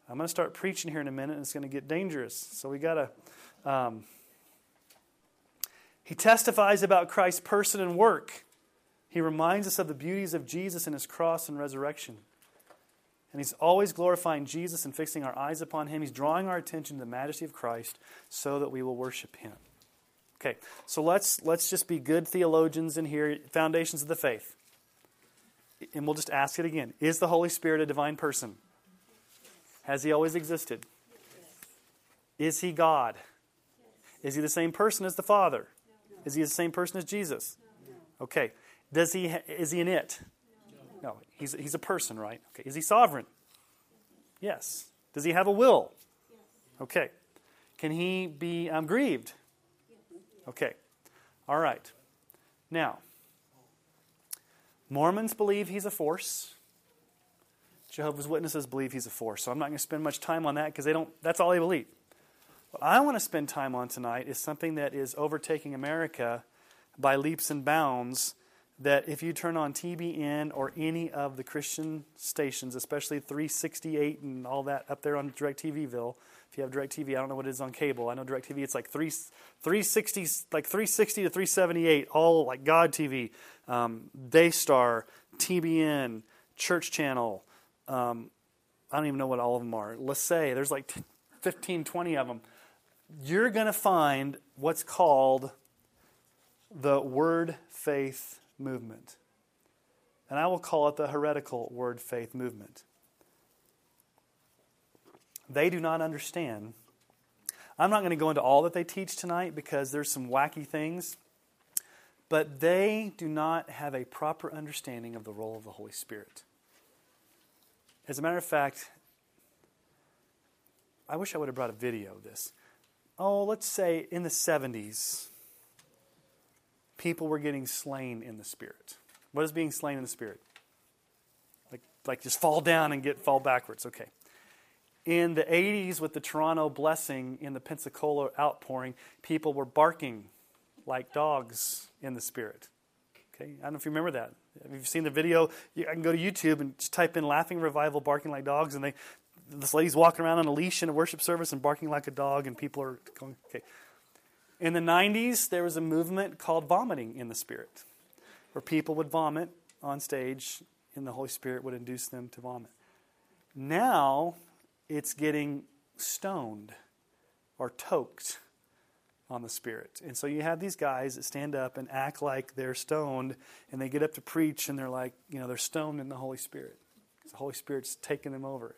I'm going to start preaching here in a minute, and it's going to get dangerous. So we got to. Um, he testifies about Christ's person and work. He reminds us of the beauties of Jesus and his cross and resurrection. And he's always glorifying Jesus and fixing our eyes upon him. He's drawing our attention to the majesty of Christ so that we will worship him. Okay, so let's let's just be good theologians in here, foundations of the faith. And we'll just ask it again. Is the Holy Spirit a divine person? Has he always existed? Is he God? Is he the same person as the Father? Is he the same person as Jesus? Okay. Does he, is he an it? No. He's, he's a person, right? Okay. Is he sovereign? Yes. Does he have a will? Okay. Can he be um, grieved? Okay. All right. Now, Mormons believe he's a force. Jehovah's Witnesses believe he's a force. So I'm not going to spend much time on that because they don't that's all they believe. What I want to spend time on tonight is something that is overtaking America by leaps and bounds that if you turn on TBN or any of the Christian stations, especially 368 and all that up there on DirecTVville, if you have DirecTV, I don't know what it is on cable. I know DirecTV, it's like 3, 360, like 360 to 378, all like God TV, um, Daystar, TBN, Church Channel. Um, I don't even know what all of them are. Let's say there's like 15, 20 of them. You're going to find what's called the Word Faith movement. And I will call it the heretical word faith movement. They do not understand. I'm not going to go into all that they teach tonight because there's some wacky things, but they do not have a proper understanding of the role of the Holy Spirit. As a matter of fact, I wish I would have brought a video of this. Oh, let's say in the 70s, people were getting slain in the Spirit. What is being slain in the Spirit? Like, like just fall down and get fall backwards. Okay. In the 80s, with the Toronto blessing in the Pensacola outpouring, people were barking like dogs in the Spirit. Okay, I don't know if you remember that. If you've seen the video, you, I can go to YouTube and just type in "laughing revival, barking like dogs," and they, this lady's walking around on a leash in a worship service and barking like a dog, and people are going, "Okay." In the 90s, there was a movement called vomiting in the Spirit, where people would vomit on stage and the Holy Spirit would induce them to vomit. Now, it's getting stoned or toked on the Spirit. And so you have these guys that stand up and act like they're stoned, and they get up to preach, and they're like, you know, they're stoned in the Holy Spirit. The Holy Spirit's taking them over.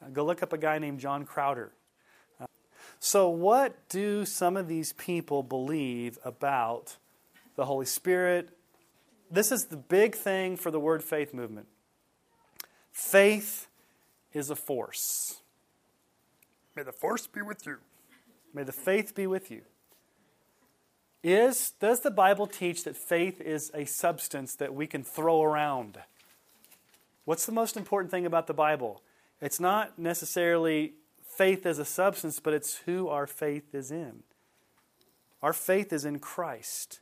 Uh, go look up a guy named John Crowder. So, what do some of these people believe about the Holy Spirit? This is the big thing for the word faith movement. Faith is a force. May the force be with you. May the faith be with you. is does the Bible teach that faith is a substance that we can throw around? What's the most important thing about the Bible? It's not necessarily faith as a substance, but it's who our faith is in. Our faith is in Christ.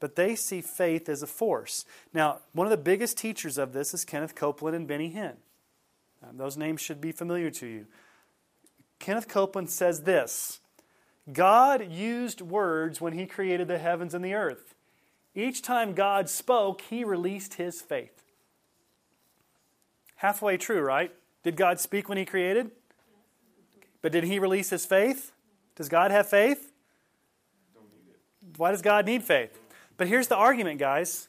But they see faith as a force. Now, one of the biggest teachers of this is Kenneth Copeland and Benny Hinn. Um, those names should be familiar to you. Kenneth Copeland says this God used words when He created the heavens and the earth. Each time God spoke, He released His faith. Halfway true, right? Did God speak when He created? But did He release His faith? Does God have faith? Don't need it. Why does God need faith? But here's the argument, guys.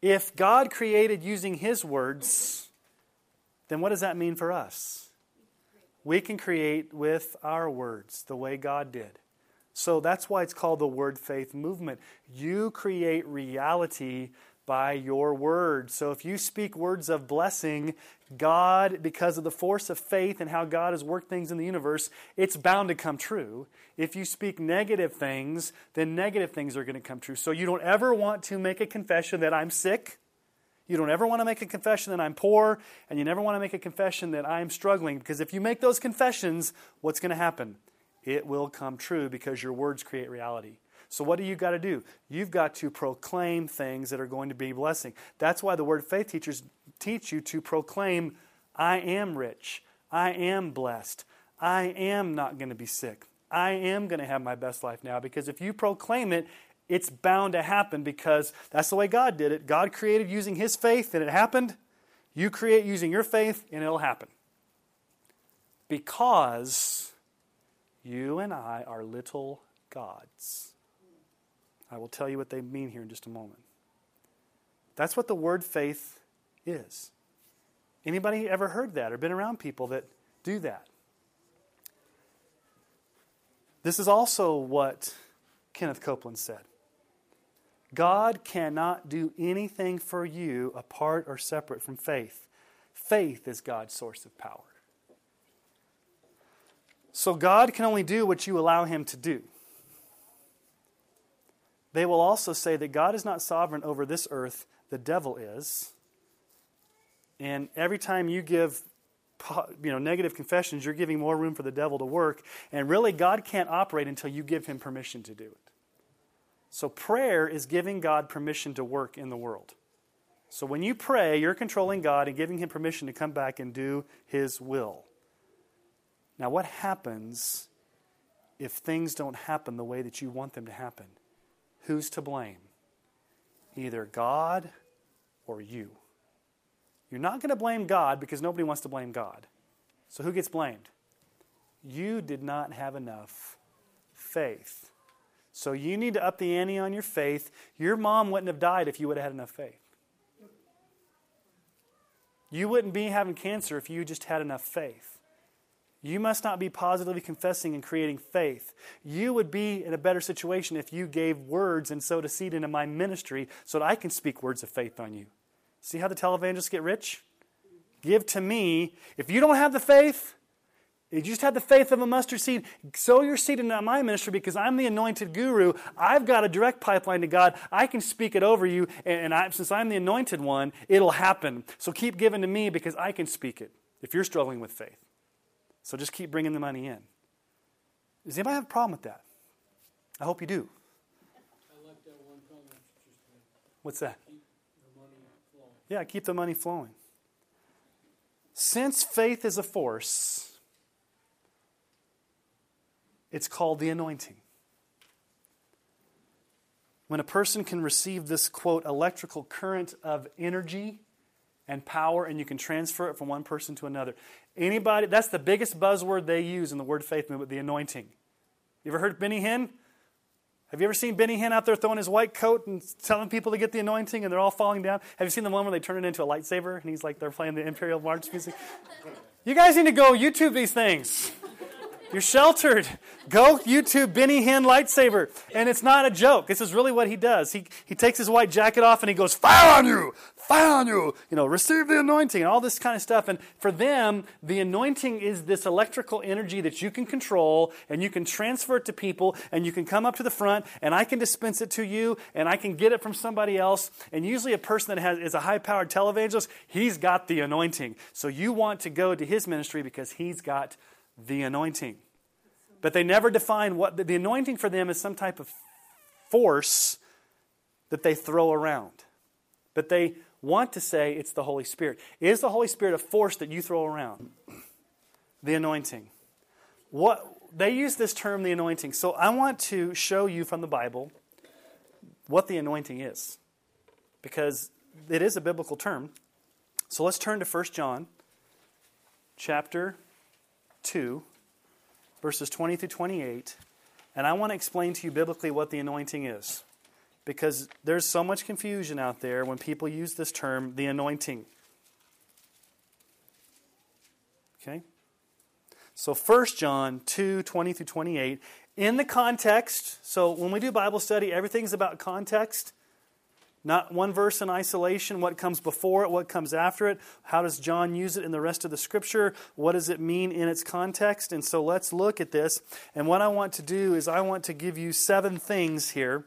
If God created using His words, then what does that mean for us? we can create with our words the way God did. So that's why it's called the Word Faith Movement. You create reality by your word. So if you speak words of blessing, God, because of the force of faith and how God has worked things in the universe, it's bound to come true. If you speak negative things, then negative things are going to come true. So you don't ever want to make a confession that I'm sick you don't ever want to make a confession that I'm poor, and you never want to make a confession that I'm struggling, because if you make those confessions, what's going to happen? It will come true because your words create reality. So, what do you got to do? You've got to proclaim things that are going to be blessing. That's why the word faith teachers teach you to proclaim, I am rich, I am blessed, I am not going to be sick, I am going to have my best life now. Because if you proclaim it, it's bound to happen because that's the way God did it. God created using His faith and it happened. You create using your faith and it'll happen. Because you and I are little gods. I will tell you what they mean here in just a moment. That's what the word faith is. Anybody ever heard that or been around people that do that? This is also what Kenneth Copeland said. God cannot do anything for you apart or separate from faith. Faith is God's source of power. So God can only do what you allow Him to do. They will also say that God is not sovereign over this earth, the devil is. And every time you give you know, negative confessions, you're giving more room for the devil to work. And really, God can't operate until you give him permission to do it. So, prayer is giving God permission to work in the world. So, when you pray, you're controlling God and giving Him permission to come back and do His will. Now, what happens if things don't happen the way that you want them to happen? Who's to blame? Either God or you. You're not going to blame God because nobody wants to blame God. So, who gets blamed? You did not have enough faith. So you need to up the ante on your faith. Your mom wouldn't have died if you would have had enough faith. You wouldn't be having cancer if you just had enough faith. You must not be positively confessing and creating faith. You would be in a better situation if you gave words and sowed a seed into my ministry so that I can speak words of faith on you. See how the televangelists get rich? Give to me. If you don't have the faith, if you just have the faith of a mustard seed. Sow your seed into my ministry because I'm the anointed guru. I've got a direct pipeline to God. I can speak it over you, and I, since I'm the anointed one, it'll happen. So keep giving to me because I can speak it if you're struggling with faith. So just keep bringing the money in. Does anybody have a problem with that? I hope you do. I Like that one comment What's that? Keep yeah, keep the money flowing. Since faith is a force, it's called the anointing. When a person can receive this, quote, electrical current of energy and power, and you can transfer it from one person to another. Anybody, that's the biggest buzzword they use in the word faith movement, the anointing. You ever heard Benny Hinn? Have you ever seen Benny Hinn out there throwing his white coat and telling people to get the anointing and they're all falling down? Have you seen the one where they turn it into a lightsaber and he's like they're playing the Imperial March music? You guys need to go YouTube these things. You're sheltered. Go YouTube Benny Hinn lightsaber. And it's not a joke. This is really what he does. He, he takes his white jacket off and he goes, Fire on you! Fire on you! You know, receive the anointing and all this kind of stuff. And for them, the anointing is this electrical energy that you can control and you can transfer it to people and you can come up to the front and I can dispense it to you and I can get it from somebody else. And usually a person that has, is a high powered televangelist, he's got the anointing. So you want to go to his ministry because he's got the anointing. But they never define what the, anointing for them is some type of force that they throw around. But they want to say it's the Holy Spirit. Is the Holy Spirit a force that you throw around? The anointing. What they use this term the anointing. So I want to show you from the Bible what the anointing is. Because it is a biblical term. So let's turn to 1 John chapter 2, verses 20 through 28, and I want to explain to you biblically what the anointing is. Because there's so much confusion out there when people use this term, the anointing. Okay? So 1 John 2 20 through 28, in the context, so when we do Bible study, everything's about context. Not one verse in isolation, what comes before it, what comes after it. How does John use it in the rest of the scripture? What does it mean in its context? And so let's look at this. And what I want to do is I want to give you seven things here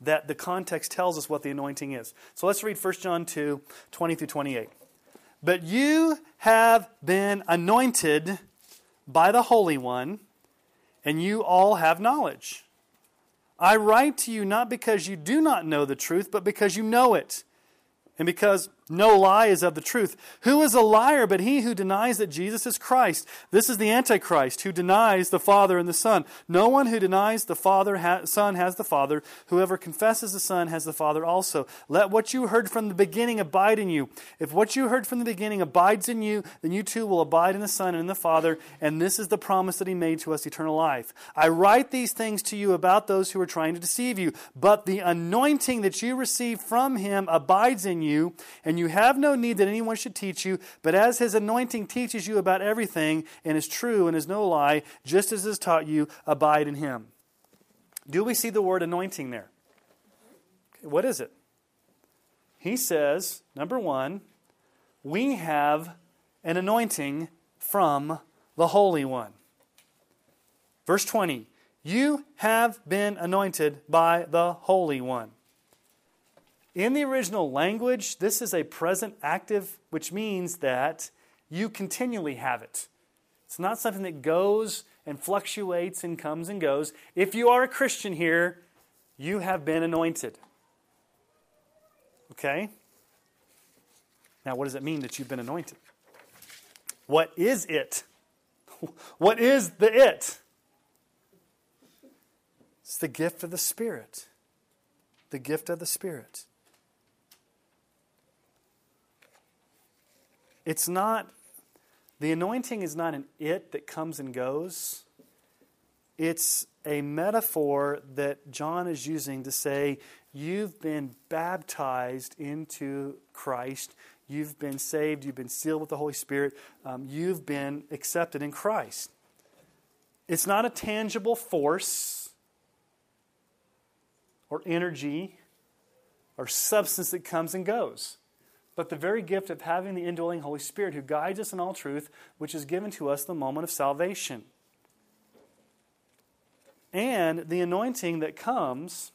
that the context tells us what the anointing is. So let's read 1 John 2 20 through 28. But you have been anointed by the Holy One, and you all have knowledge. I write to you not because you do not know the truth, but because you know it, and because no lie is of the truth. Who is a liar but he who denies that Jesus is Christ? This is the Antichrist who denies the Father and the Son. No one who denies the Father, ha- Son has the Father. Whoever confesses the Son has the Father also. Let what you heard from the beginning abide in you. If what you heard from the beginning abides in you, then you too will abide in the Son and in the Father. And this is the promise that he made to us eternal life. I write these things to you about those who are trying to deceive you. But the anointing that you receive from him abides in you, and and you have no need that anyone should teach you, but as his anointing teaches you about everything, and is true and is no lie, just as is taught you, abide in him. Do we see the word anointing there? What is it? He says, number one, we have an anointing from the Holy One. Verse 20, you have been anointed by the Holy One. In the original language, this is a present active, which means that you continually have it. It's not something that goes and fluctuates and comes and goes. If you are a Christian here, you have been anointed. Okay? Now, what does it mean that you've been anointed? What is it? [laughs] What is the it? It's the gift of the Spirit. The gift of the Spirit. It's not, the anointing is not an it that comes and goes. It's a metaphor that John is using to say, You've been baptized into Christ. You've been saved. You've been sealed with the Holy Spirit. Um, you've been accepted in Christ. It's not a tangible force or energy or substance that comes and goes but the very gift of having the indwelling Holy Spirit who guides us in all truth, which is given to us the moment of salvation. And the anointing that comes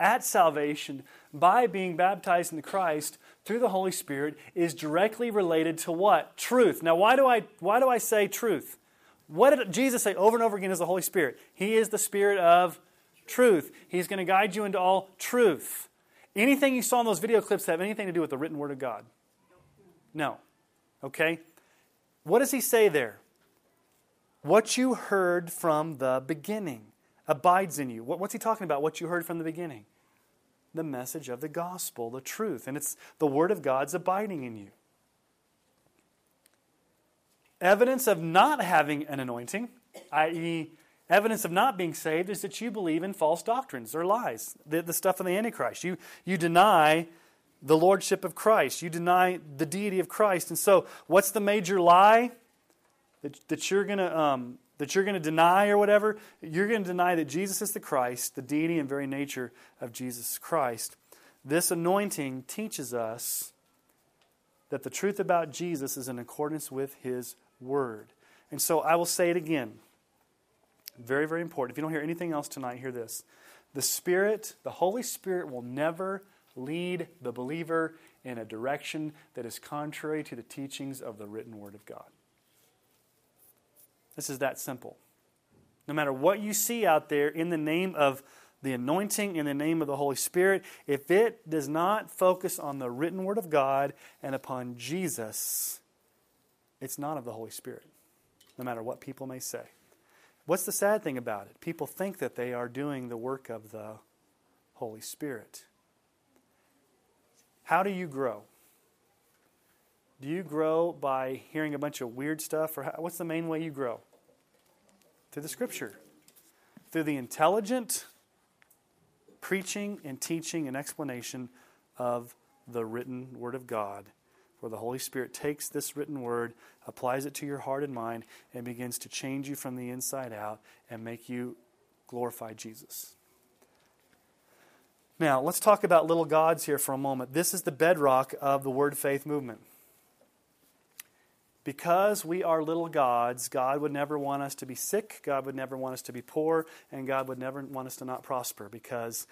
at salvation by being baptized in Christ through the Holy Spirit is directly related to what? Truth. Now, why do I, why do I say truth? What did Jesus say over and over again is the Holy Spirit? He is the Spirit of truth. He's going to guide you into all truth. Anything you saw in those video clips have anything to do with the written word of God? No. Okay? What does he say there? What you heard from the beginning abides in you. What's he talking about? What you heard from the beginning? The message of the gospel, the truth. And it's the word of God's abiding in you. Evidence of not having an anointing, i.e., Evidence of not being saved is that you believe in false doctrines or lies, the, the stuff of the Antichrist. You, you deny the lordship of Christ, you deny the deity of Christ. And so, what's the major lie that, that you're going to um, that you're going to deny or whatever, you're going to deny that Jesus is the Christ, the deity and very nature of Jesus Christ. This anointing teaches us that the truth about Jesus is in accordance with his word. And so I will say it again. Very, very important. If you don't hear anything else tonight, hear this. The Spirit, the Holy Spirit, will never lead the believer in a direction that is contrary to the teachings of the written Word of God. This is that simple. No matter what you see out there in the name of the anointing, in the name of the Holy Spirit, if it does not focus on the written Word of God and upon Jesus, it's not of the Holy Spirit, no matter what people may say. What's the sad thing about it? People think that they are doing the work of the Holy Spirit. How do you grow? Do you grow by hearing a bunch of weird stuff? Or how, what's the main way you grow? Through the Scripture. Through the intelligent preaching and teaching and explanation of the written Word of God, where the Holy Spirit takes this written Word, applies it to your heart and mind, and begins to change you from the inside out and make you glorify Jesus. Now, let's talk about little gods here for a moment. This is the bedrock of the Word Faith movement. Because we are little gods, God would never want us to be sick, God would never want us to be poor, and God would never want us to not prosper because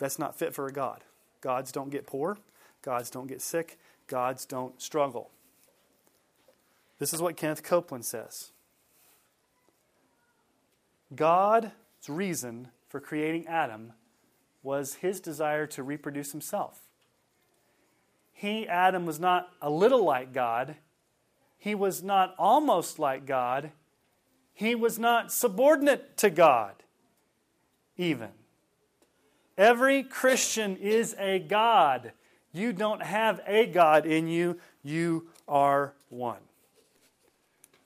that's not fit for a God. Gods don't get poor, gods don't get sick, gods don't struggle. This is what Kenneth Copeland says God's reason for creating Adam was his desire to reproduce himself. He, Adam, was not a little like God he was not almost like God. He was not subordinate to God, even. Every Christian is a God. You don't have a God in you, you are one.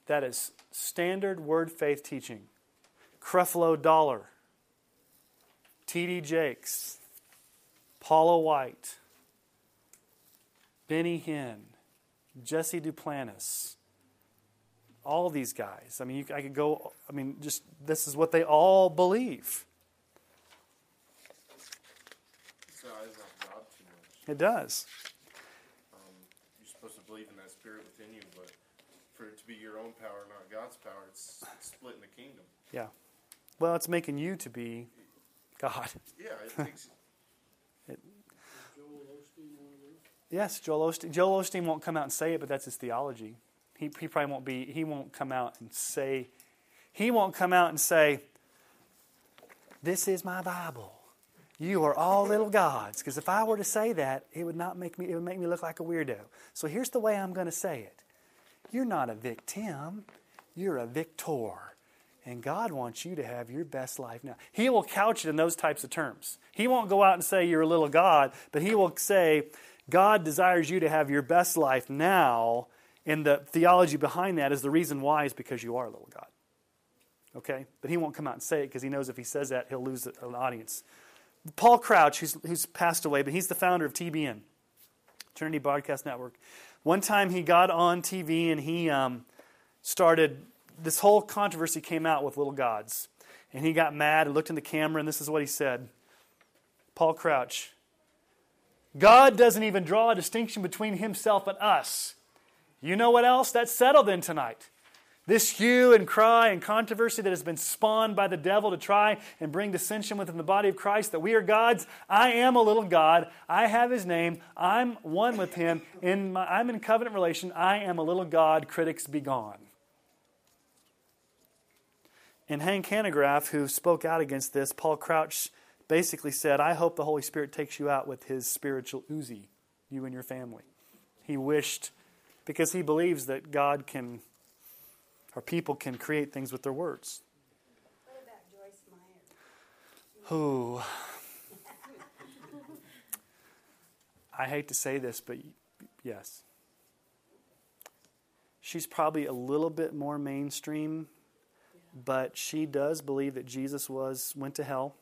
That is standard word faith teaching. Creflo Dollar, T.D. Jakes, Paula White, Benny Hinn, Jesse Duplantis, all these guys. I mean, you, I could go, I mean, just this is what they all believe. It does. Um, you're supposed to believe in that spirit within you, but for it to be your own power, not God's power, it's, it's splitting the kingdom. Yeah. Well, it's making you to be God. Yeah, it takes. [laughs] it, Yes, Joel Osteen. Joel Osteen won't come out and say it, but that's his theology. He, he probably won't be, he won't come out and say, he won't come out and say, This is my Bible. You are all little gods. Because if I were to say that, it would not make me, it would make me look like a weirdo. So here's the way I'm going to say it. You're not a victim, you're a victor. And God wants you to have your best life now. He will couch it in those types of terms. He won't go out and say you're a little God, but he will say, God desires you to have your best life now, and the theology behind that is the reason why is because you are a little God. Okay? But he won't come out and say it because he knows if he says that, he'll lose an audience. Paul Crouch, who's, who's passed away, but he's the founder of TBN, Trinity Broadcast Network. One time he got on TV and he um, started, this whole controversy came out with little gods. And he got mad and looked in the camera, and this is what he said Paul Crouch, God doesn't even draw a distinction between himself and us. You know what else? That's settled in tonight. This hue and cry and controversy that has been spawned by the devil to try and bring dissension within the body of Christ that we are gods. I am a little God. I have his name. I'm one with him. In my, I'm in covenant relation. I am a little God. Critics be gone. And Hank Hanegraaff, who spoke out against this, Paul Crouch basically said, I hope the Holy Spirit takes you out with his spiritual Uzi, you and your family. He wished, because he believes that God can, or people can create things with their words. What about Joyce Meyer? Who? I hate to say this, but yes. She's probably a little bit more mainstream, but she does believe that Jesus was went to hell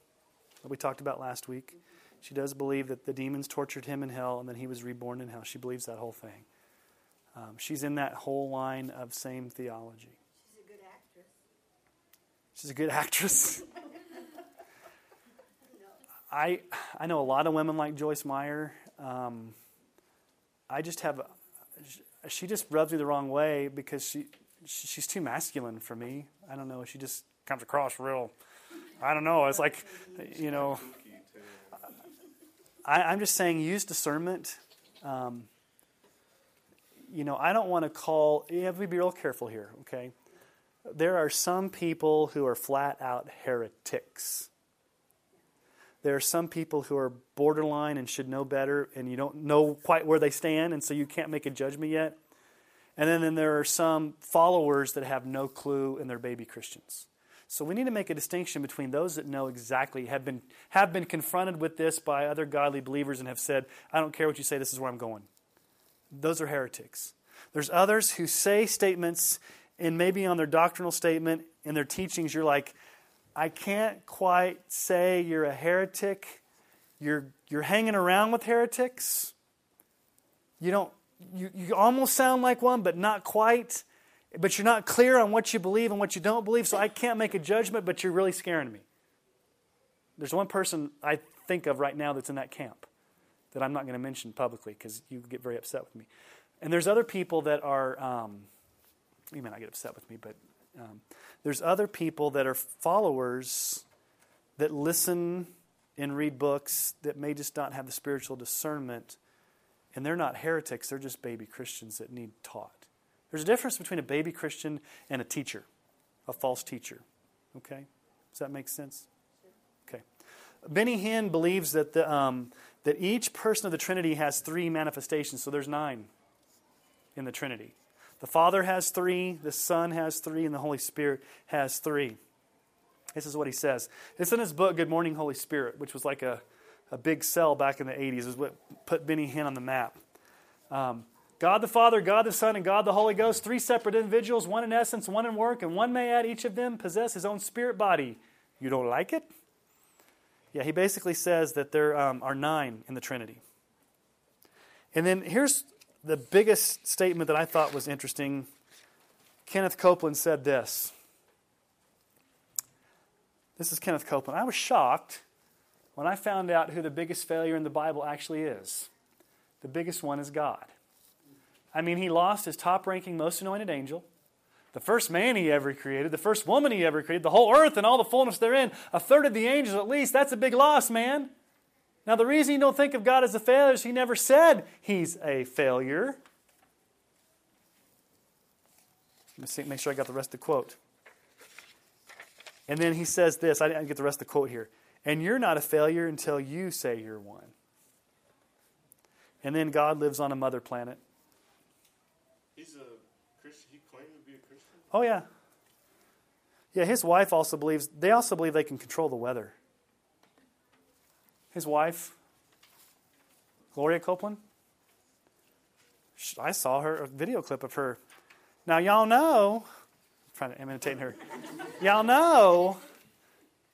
that we talked about last week. She does believe that the demons tortured him in hell and then he was reborn in hell. She believes that whole thing. Um, she's in that whole line of same theology. She's a good actress. She's a good actress. I I know a lot of women like Joyce Meyer. Um, I just have she just rubs me the wrong way because she she's too masculine for me. I don't know. She just comes across real. I don't know. It's like, you know. I, I'm just saying, use discernment. Um, you know, I don't want to call. You have to be real careful here. Okay, there are some people who are flat out heretics. There are some people who are borderline and should know better, and you don't know quite where they stand, and so you can't make a judgment yet. And then, then there are some followers that have no clue and they're baby Christians. So we need to make a distinction between those that know exactly, have been, have been confronted with this by other godly believers and have said, I don't care what you say, this is where I'm going. Those are heretics. There's others who say statements, and maybe on their doctrinal statement, and their teachings, you're like, I can't quite say you're a heretic. You're, you're hanging around with heretics. You don't you, you almost sound like one, but not quite. But you're not clear on what you believe and what you don't believe, so I can't make a judgment, but you're really scaring me. There's one person I think of right now that's in that camp that I'm not going to mention publicly because you get very upset with me. And there's other people that are, um, you may not get upset with me, but um, there's other people that are followers that listen and read books that may just not have the spiritual discernment and they're not heretics, they're just baby Christians that need taught. There's a difference between a baby Christian and a teacher, a false teacher. Okay? Does that make sense? Okay. Benny Hinn believes that, the, um, that each person of the Trinity has three manifestations, so there's nine in the Trinity. The Father has three, the Son has three, and the Holy Spirit has three. This is what he says. It's in his book, Good Morning, Holy Spirit, which was like a a big sell back in the 80s, is what put Benny Hinn on the map. Um, God the Father, God the Son, and God the Holy Ghost, three separate individuals, one in essence, one in work, and one may add each of them possess his own spirit body. You don't like it? Yeah, he basically says that there um, are nine in the Trinity. And then here's the biggest statement that I thought was interesting. Kenneth Copeland said this. This is Kenneth Copeland. I was shocked when I found out who the biggest failure in the Bible actually is. The biggest one is God. I mean, he lost his top ranking, most anointed angel, the first man he ever created, the first woman he ever created, the whole earth and all the fullness therein, a third of the angels at least. That's a big loss, man. Now, the reason you don't think of God as a failure is he never said he's a failure. Let me see, make sure I got the rest of the quote. And then he says this I didn't get the rest of the quote here. And you're not a failure until you say you're one. And then God lives on a mother planet. He's a Christian. He claimed to be a Christian. Oh, yeah. Yeah, his wife also believes, they also believe they can control the weather. His wife, Gloria Copeland, I saw her, a video clip of her. Now, y'all know, I'm trying to imitate her, [laughs] y'all know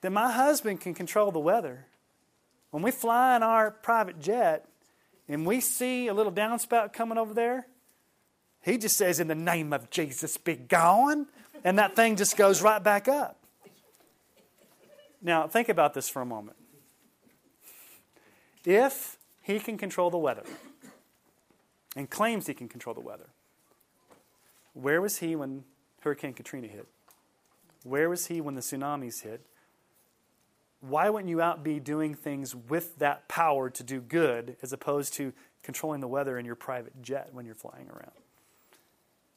that my husband can control the weather. When we fly in our private jet and we see a little downspout coming over there, he just says, In the name of Jesus, be gone. And that thing just goes right back up. Now, think about this for a moment. If he can control the weather and claims he can control the weather, where was he when Hurricane Katrina hit? Where was he when the tsunamis hit? why wouldn't you out be doing things with that power to do good as opposed to controlling the weather in your private jet when you're flying around?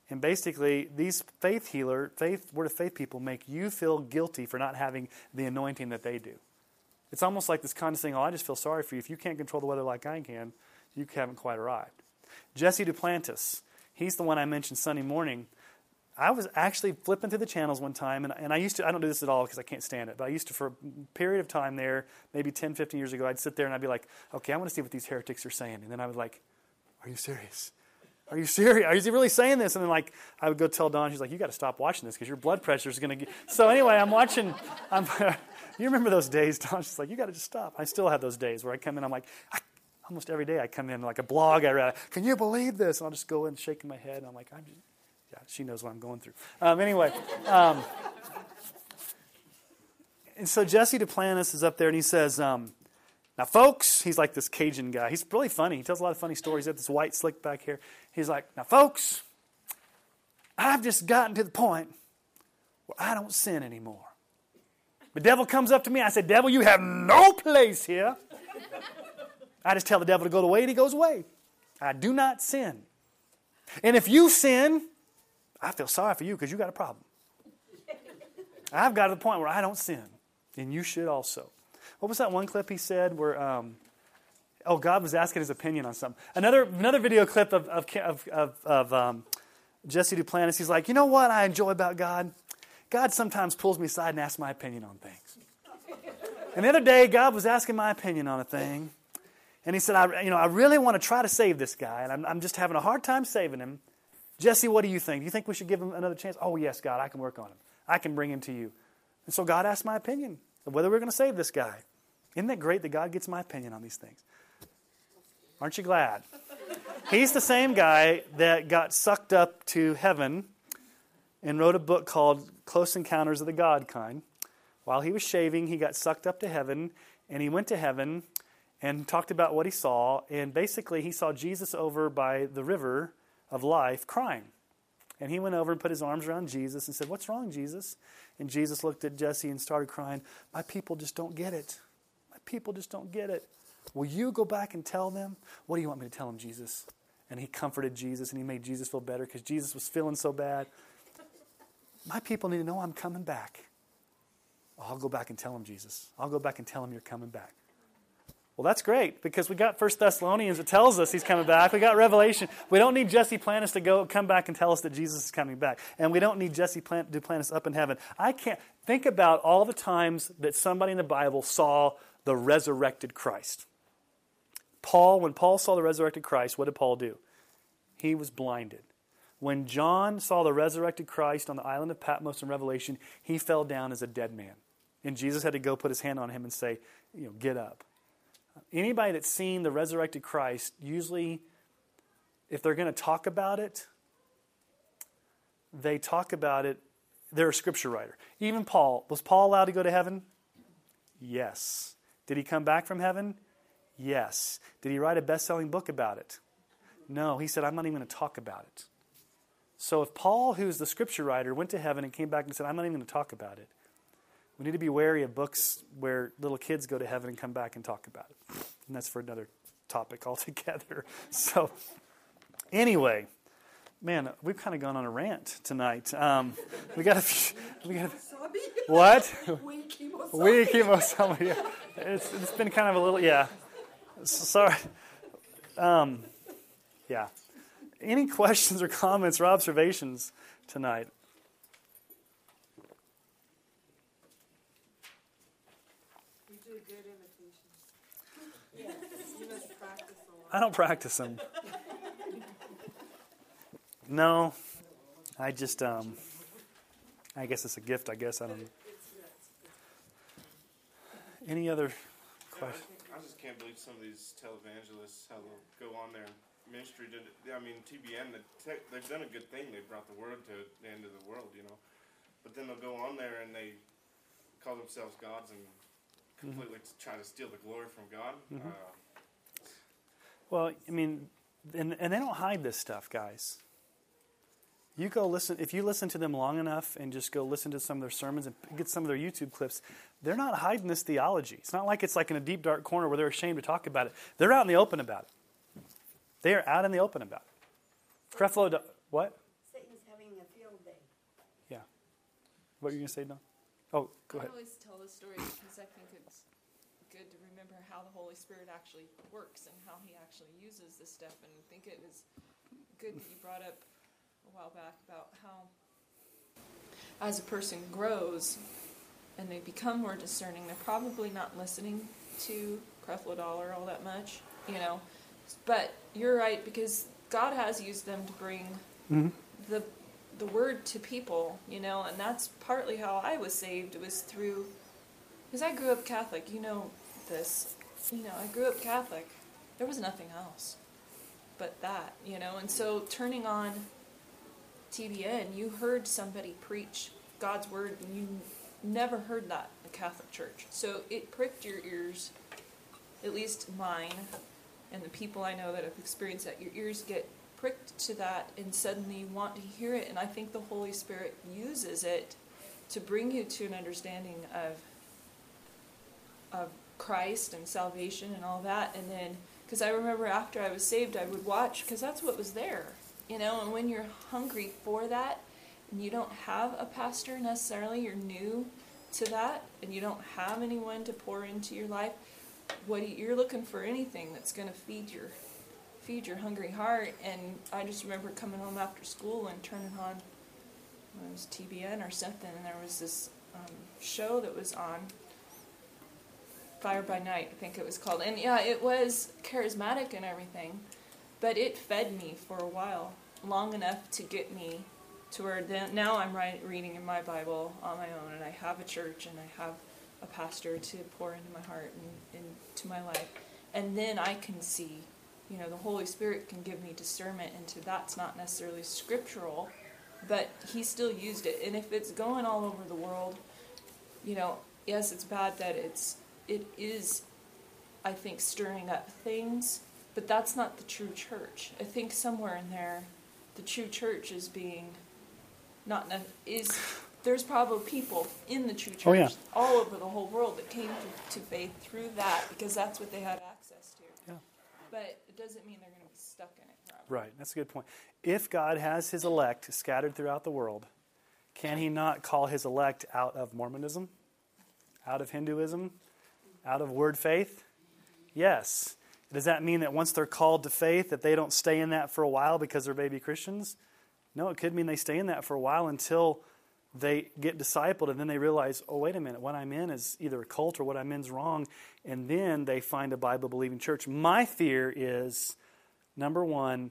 And basically, these faith healer, faith, word of faith people make you feel guilty for not having the anointing that they do. It's almost like this kind of condescending, oh, I just feel sorry for you. If you can't control the weather like I can, you haven't quite arrived. Jesse Duplantis, he's the one I mentioned Sunday morning I was actually flipping through the channels one time, and, and I used to, I don't do this at all because I can't stand it, but I used to, for a period of time there, maybe 10, 15 years ago, I'd sit there and I'd be like, okay, I want to see what these heretics are saying. And then I would like, are you serious? Are you serious? Are you really saying this? And then like, I would go tell Dawn, she's like, you got to stop watching this because your blood pressure is going to get. So anyway, I'm watching, I'm, [laughs] you remember those days, Dawn? She's like, you got to just stop. I still have those days where I come in, I'm like, I, almost every day I come in like a blog I read. Can you believe this? And I'll just go in shaking my head. And I'm like, I'm just, yeah, she knows what I'm going through. Um, anyway, um, and so Jesse Duplantis is up there and he says, um, now, folks, he's like this Cajun guy. He's really funny. He tells a lot of funny stories. He's got this white slick back here. He's like, now, folks, I've just gotten to the point where I don't sin anymore. The devil comes up to me. I say, Devil, you have no place here. I just tell the devil to go away, and he goes away. I do not sin. And if you sin, I feel sorry for you because you got a problem. I've got to the point where I don't sin, and you should also. What was that one clip he said where, um, oh, God was asking his opinion on something? Another, another video clip of, of, of, of, of um, Jesse Duplantis. He's like, you know what I enjoy about God? God sometimes pulls me aside and asks my opinion on things. And the other day, God was asking my opinion on a thing. And he said, I, you know, I really want to try to save this guy, and I'm, I'm just having a hard time saving him. Jesse, what do you think? Do you think we should give him another chance? Oh, yes, God, I can work on him. I can bring him to you. And so God asked my opinion of whether we're going to save this guy. Isn't that great that God gets my opinion on these things? Aren't you glad? He's the same guy that got sucked up to heaven and wrote a book called Close Encounters of the God Kind. While he was shaving, he got sucked up to heaven, and he went to heaven and talked about what he saw. And basically, he saw Jesus over by the river of life crying. And he went over and put his arms around Jesus and said, What's wrong, Jesus? And Jesus looked at Jesse and started crying, My people just don't get it. My people just don't get it. Will you go back and tell them? What do you want me to tell them, Jesus? And he comforted Jesus and he made Jesus feel better because Jesus was feeling so bad. My people need to know I'm coming back. I'll go back and tell them, Jesus. I'll go back and tell them you're coming back. Well, that's great because we got First Thessalonians that tells us he's coming back. We got Revelation. We don't need Jesse Plantis to go come back and tell us that Jesus is coming back, and we don't need Jesse Plant, Duplantis up in heaven. I can't think about all the times that somebody in the Bible saw the resurrected Christ. Paul, when Paul saw the resurrected Christ, what did Paul do? He was blinded. When John saw the resurrected Christ on the island of Patmos in Revelation, he fell down as a dead man. And Jesus had to go put his hand on him and say, you know, get up. Anybody that's seen the resurrected Christ, usually, if they're going to talk about it, they talk about it. They're a scripture writer. Even Paul, was Paul allowed to go to heaven? Yes. Did he come back from heaven? Yes. Did he write a best selling book about it? No. He said, I'm not even going to talk about it. So if Paul, who's the scripture writer, went to heaven and came back and said, I'm not even going to talk about it, we need to be wary of books where little kids go to heaven and come back and talk about it. And that's for another topic [laughs] altogether. So, anyway, man, we've kind of gone on a rant tonight. Um, we got a few, we got a, what? [laughs] We chemo Yeah. It's, it's been kind of a little, yeah. Sorry. Um, yeah. Any [laughs] questions or comments or observations tonight? I don't practice them. no, I just, um, I guess it's a gift. I guess I don't. Any other questions? I just can't believe some of these televangelists how they'll go on their ministry. To, I mean, TBN, they've done a good thing. They brought the word to the end of the world, you know. But then they'll go on there and they call themselves gods and mm-hmm. completely mm-hmm. try to steal the glory from God. Mm-hmm. Uh, well, I mean, and, and they don't hide this stuff, guys. You go listen, if you listen to them long enough and just go listen to some of their sermons and get some of their YouTube clips, they're not hiding this theology. It's not like it's like in a deep, dark corner where they're ashamed to talk about it. They're out in the open about it. They are out in the open about it. Creflo, what? Satan's having a field day. Yeah. What are you going to say, Don? Oh, go ahead. I always tell this story because I think it's good to remember how the Holy Spirit actually works and how He actually uses this stuff. And I think it was good that you brought up a while back about how, as a person grows and they become more discerning, they're probably not listening to Creflo Dollar all that much, you know. But you're right because God has used them to bring mm-hmm. the the word to people, you know, and that's partly how I was saved. It was through because I grew up Catholic. You know this. You know, I grew up Catholic, there was nothing else but that, you know. And so turning on TBN, you heard somebody preach God's word, and you never heard that in the Catholic Church. So it pricked your ears, at least mine, and the people I know that have experienced that. Your ears get pricked to that, and suddenly you want to hear it. And I think the Holy Spirit uses it to bring you to an understanding of of Christ and salvation and all that. And then, because I remember after I was saved, I would watch because that's what was there, you know. And when you're hungry for that, and you don't have a pastor necessarily, you're new to that, and you don't have anyone to pour into your life. What you- you're looking for anything that's going to feed your feed your hungry heart. And I just remember coming home after school and turning on it was TBN or something, and there was this um, show that was on Fire by Night, I think it was called. And yeah, it was charismatic and everything, but it fed me for a while, long enough to get me to where then, now I'm reading in my Bible on my own, and I have a church and I have a pastor to pour into my heart and into my life. And then I can see, you know, the Holy Spirit can give me discernment into that's not necessarily scriptural, but He still used it. And if it's going all over the world, you know, yes, it's bad that it's it is, I think, stirring up things, but that's not the true church. I think somewhere in there, the true church is being not is there's probably people in the true oh, church Oh, yeah. all over the whole world that came to, to faith through that because that's what they had access to. Yeah. But it doesn't mean they're going to be stuck in it forever. Right, that's a good point. If God has his elect scattered throughout the world, can he not call his elect out of Mormonism, out of Hinduism, out of word faith? Yes. Does that mean that once they're called to faith that they don't stay in that for a while because they're baby Christians? No, it could mean they stay in that for a while until they get discipled and then they realize, oh, wait a minute, what I'm in is either a cult or what I'm in is wrong. And then they find a Bible believing church. My fear is number one,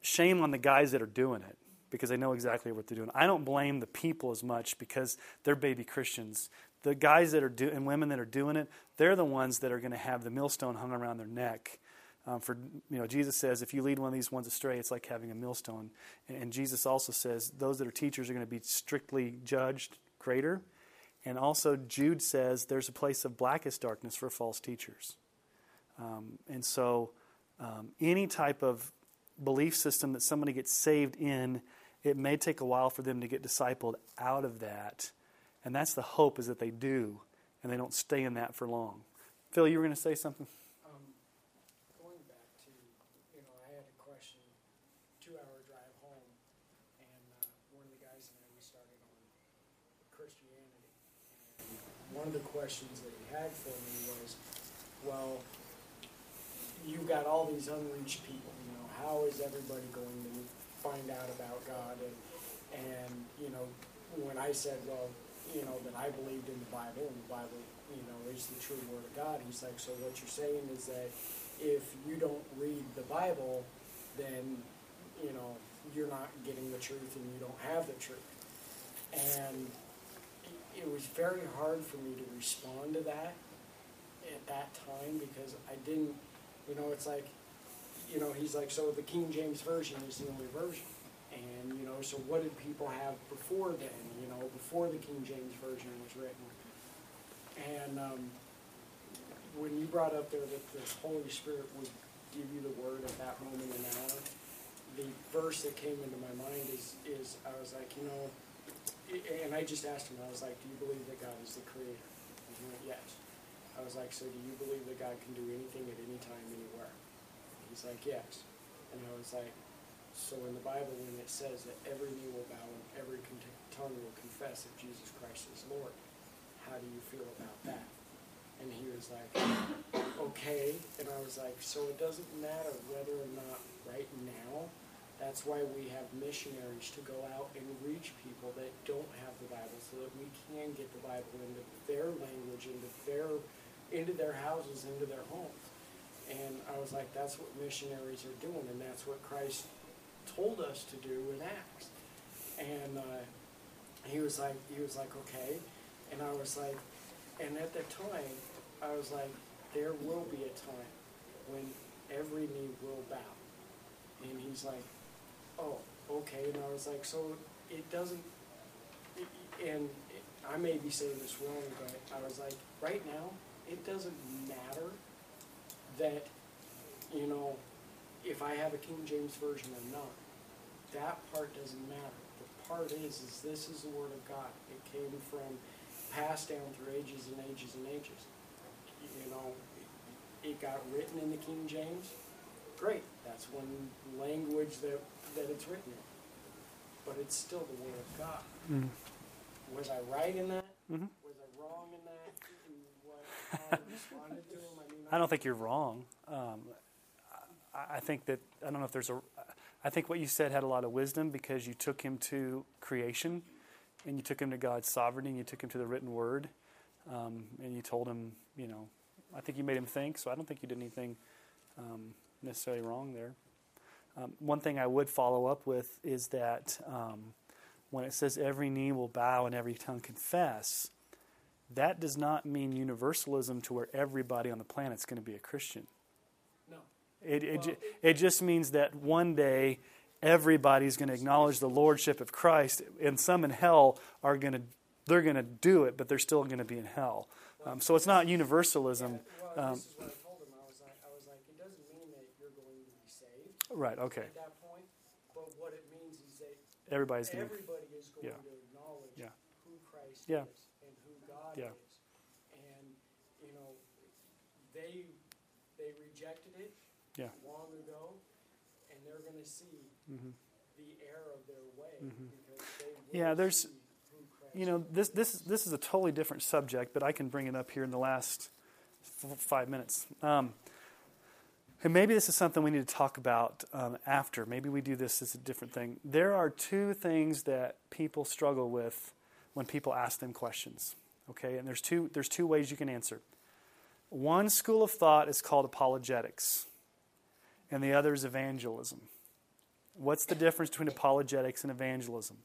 shame on the guys that are doing it because they know exactly what they're doing. I don't blame the people as much because they're baby Christians. The guys that are doing and women that are doing it, they're the ones that are going to have the millstone hung around their neck. Um, for you know, Jesus says, if you lead one of these ones astray, it's like having a millstone. And, and Jesus also says those that are teachers are going to be strictly judged greater. And also, Jude says there's a place of blackest darkness for false teachers. Um, and so, um, any type of belief system that somebody gets saved in, it may take a while for them to get discipled out of that. And that's the hope is that they do, and they don't stay in that for long. Phil, you were going to say something? Um, going back to, you know, I had a question, two-hour drive home, and uh, one of the guys and I, we started on Christianity. And one of the questions that he had for me was, well, you've got all these unreached people, you know, how is everybody going to find out about God? And, and you know, when I said, well, you know, that I believed in the Bible, and the Bible, you know, is the true Word of God, he's like, so what you're saying is that if you don't read the Bible, then, you know, you're not getting the truth and you don't have the truth. And it- was very hard for me to respond to that at that time because I didn't, you know, it's like, you know, he's like, so the King James Version is the only version. And, you know, so what did people have before then, you know, before the King James Version was written? And um, when you brought up there that the Holy Spirit would give you the word at that moment and hour, the verse that came into my mind is, is I was like, you know, and I just asked him, I was like, do you believe that God is the creator? And he went, yes. I was like, so do you believe that God can do anything at any time, anywhere? He's like, yes. And I was like, so in the Bible, when it says that every knee will bow and every tongue will confess that Jesus Christ is Lord, how do you feel about that? And he was like, okay. And I was like, so it doesn't matter whether or not right now. That's why we have missionaries to go out and reach people that don't have the Bible, so that we can get the Bible into their language, into their, into their houses, into their homes. And I was like, that's what missionaries are doing, and that's what Christ told us to do in Acts. And uh, he was like, he was like, okay. And I was like, and at that time, I was like, there will be a time when every knee will bow. And he's like, oh, okay. And I was like, so it doesn't, and I may be saying this wrong, but I was like, right now, it doesn't matter that, you know, if I have a King James version or not. That part doesn't matter. The part is, is this is the Word of God. It came from, passed down through ages and ages and ages. You know, it got written in the King James. Great, that's one language that, that it's written in. But it's still the Word of God. Mm. Was I right in that? Mhm. Was I wrong in that? In what, [laughs] I responded to him? I mean, I don't think you're wrong. Um, I, I think that I don't know if there's a. I think what you said had a lot of wisdom because you took him to creation, and you took him to God's sovereignty, and you took him to the written word, um, and you told him, you know, I think you made him think. So I don't think you did anything um, necessarily wrong there. Um, one thing I would follow up with is that um, when it says every knee will bow and every tongue confess, that does not mean universalism to where everybody on the planet is going to be a Christian. no. It, it, Well, ju- it just means that one day everybody's going to acknowledge the lordship of Christ, and some in hell are going to they're going to do it, but they're still going to be in hell. Um, so it's not universalism. Um, this is what I told him. I was like, I was like, it doesn't mean that you're going to be saved Right? Okay. at that point, but what it means is that Everybody's going everybody is going yeah. to acknowledge Yeah. who Christ Yeah. is and who God Yeah. is, and you know, they they rejected it Yeah. long ago, and they're going to see Mhm. the error of their way Mhm. because they Yeah, there's- see who Christ You know, is. this this this is a totally different subject, but I can bring it up here in the last f- five minutes. Um, and maybe this is something we need to talk about um, after. Maybe we do this as a different thing. There are two things that people struggle with when people ask them questions. Okay, and there's two there's two ways you can answer. One school of thought is called apologetics, and the other is evangelism. What's the difference between apologetics and evangelism?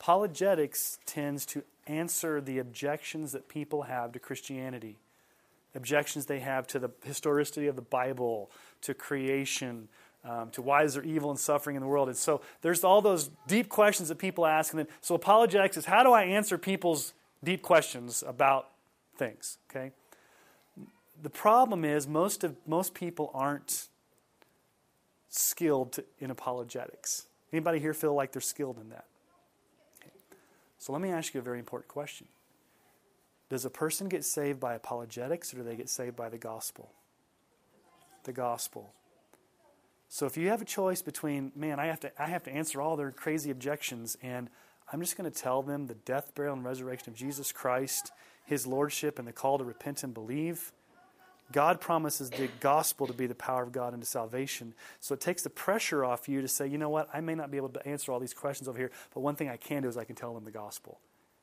Apologetics tends to answer the objections that people have to Christianity, objections they have to the historicity of the Bible, to creation, um, to why is there evil and suffering in the world. And so there's all those deep questions that people ask. And then, so apologetics is how do I answer people's deep questions about things? Okay. The problem is most of most people aren't skilled to, in apologetics. Anybody here feel like they're skilled in that? So let me ask you a very important question. Does a person get saved by apologetics or do they get saved by the gospel? The gospel. So if you have a choice between, man, I have to I have to answer all their crazy objections and I'm just going to tell them the death, burial, and resurrection of Jesus Christ, his lordship, and the call to repent and believe. God promises the gospel to be the power of God into salvation. So it takes the pressure off you to say, you know what, I may not be able to answer all these questions over here, but one thing I can do is I can tell them the gospel.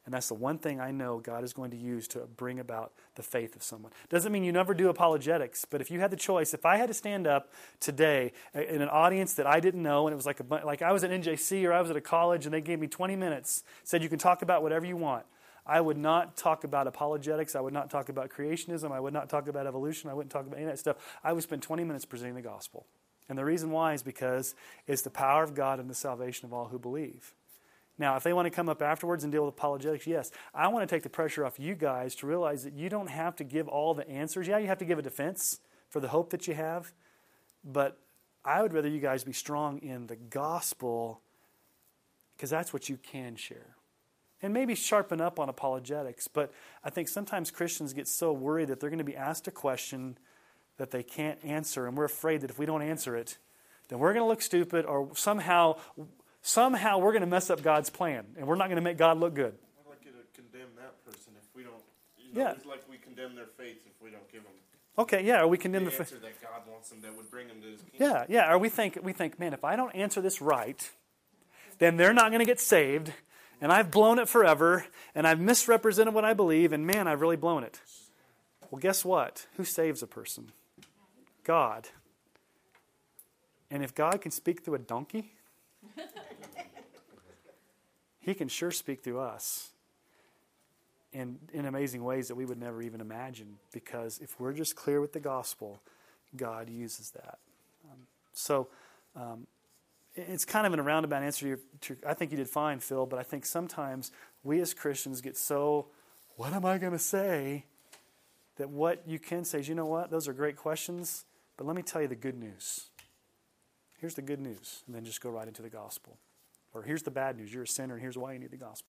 And that's the one thing I know God is going to use to bring about the faith of someone. Doesn't mean you never do apologetics, but if you had the choice, if I had to stand up today uh, in an audience that I didn't know, and it was like, a, like I was at NJC or I was at a college and they gave me 20 minutes, said you can talk about whatever you want. I would not talk about apologetics. I would not talk about creationism. I would not talk about evolution. I wouldn't talk about any of that stuff. I would spend 20 minutes presenting the gospel. And the reason why is because it's the power of God and the salvation of all who believe. Now, if they want to come up afterwards and deal with apologetics, yes. I want to take the pressure off you guys to realize that you don't have to give all the answers. Yeah, you have to give a defense for the hope that you have, but I would rather you guys be strong in the gospel because that's what you can share. And maybe sharpen up on apologetics, but I think sometimes Christians get so worried that they're going to be asked a question that they can't answer, and we're afraid that if we don't answer it, then we're going to look stupid or somehow somehow we're going to mess up God's plan and we're not going to make God look good. I'd like you to condemn that person if we don't. You know, Yeah. It's like we condemn their faith if we don't give them Okay, yeah, or we condemn the the. answer fa- that God wants them that would bring them to His kingdom. Yeah, yeah, or we think we think, man, if I don't answer this right, then they're not going to get saved, and I've blown it forever, and I've misrepresented what I believe, and man, I've really blown it. Well, guess what? Who saves a person? God. And if God can speak through a donkey, He can sure speak through us in, in amazing ways that we would never even imagine. Because if we're just clear with the gospel, God uses that. So um, it's kind of a roundabout answer to your, to. I think you did fine, Phil, but I think sometimes we as Christians get so, what am I going to say? That what you can say is, you know what, those are great questions, but let me tell you the good news. Here's the good news, and then just go right into the gospel. Or here's the bad news you're a sinner, and here's why you need the gospel.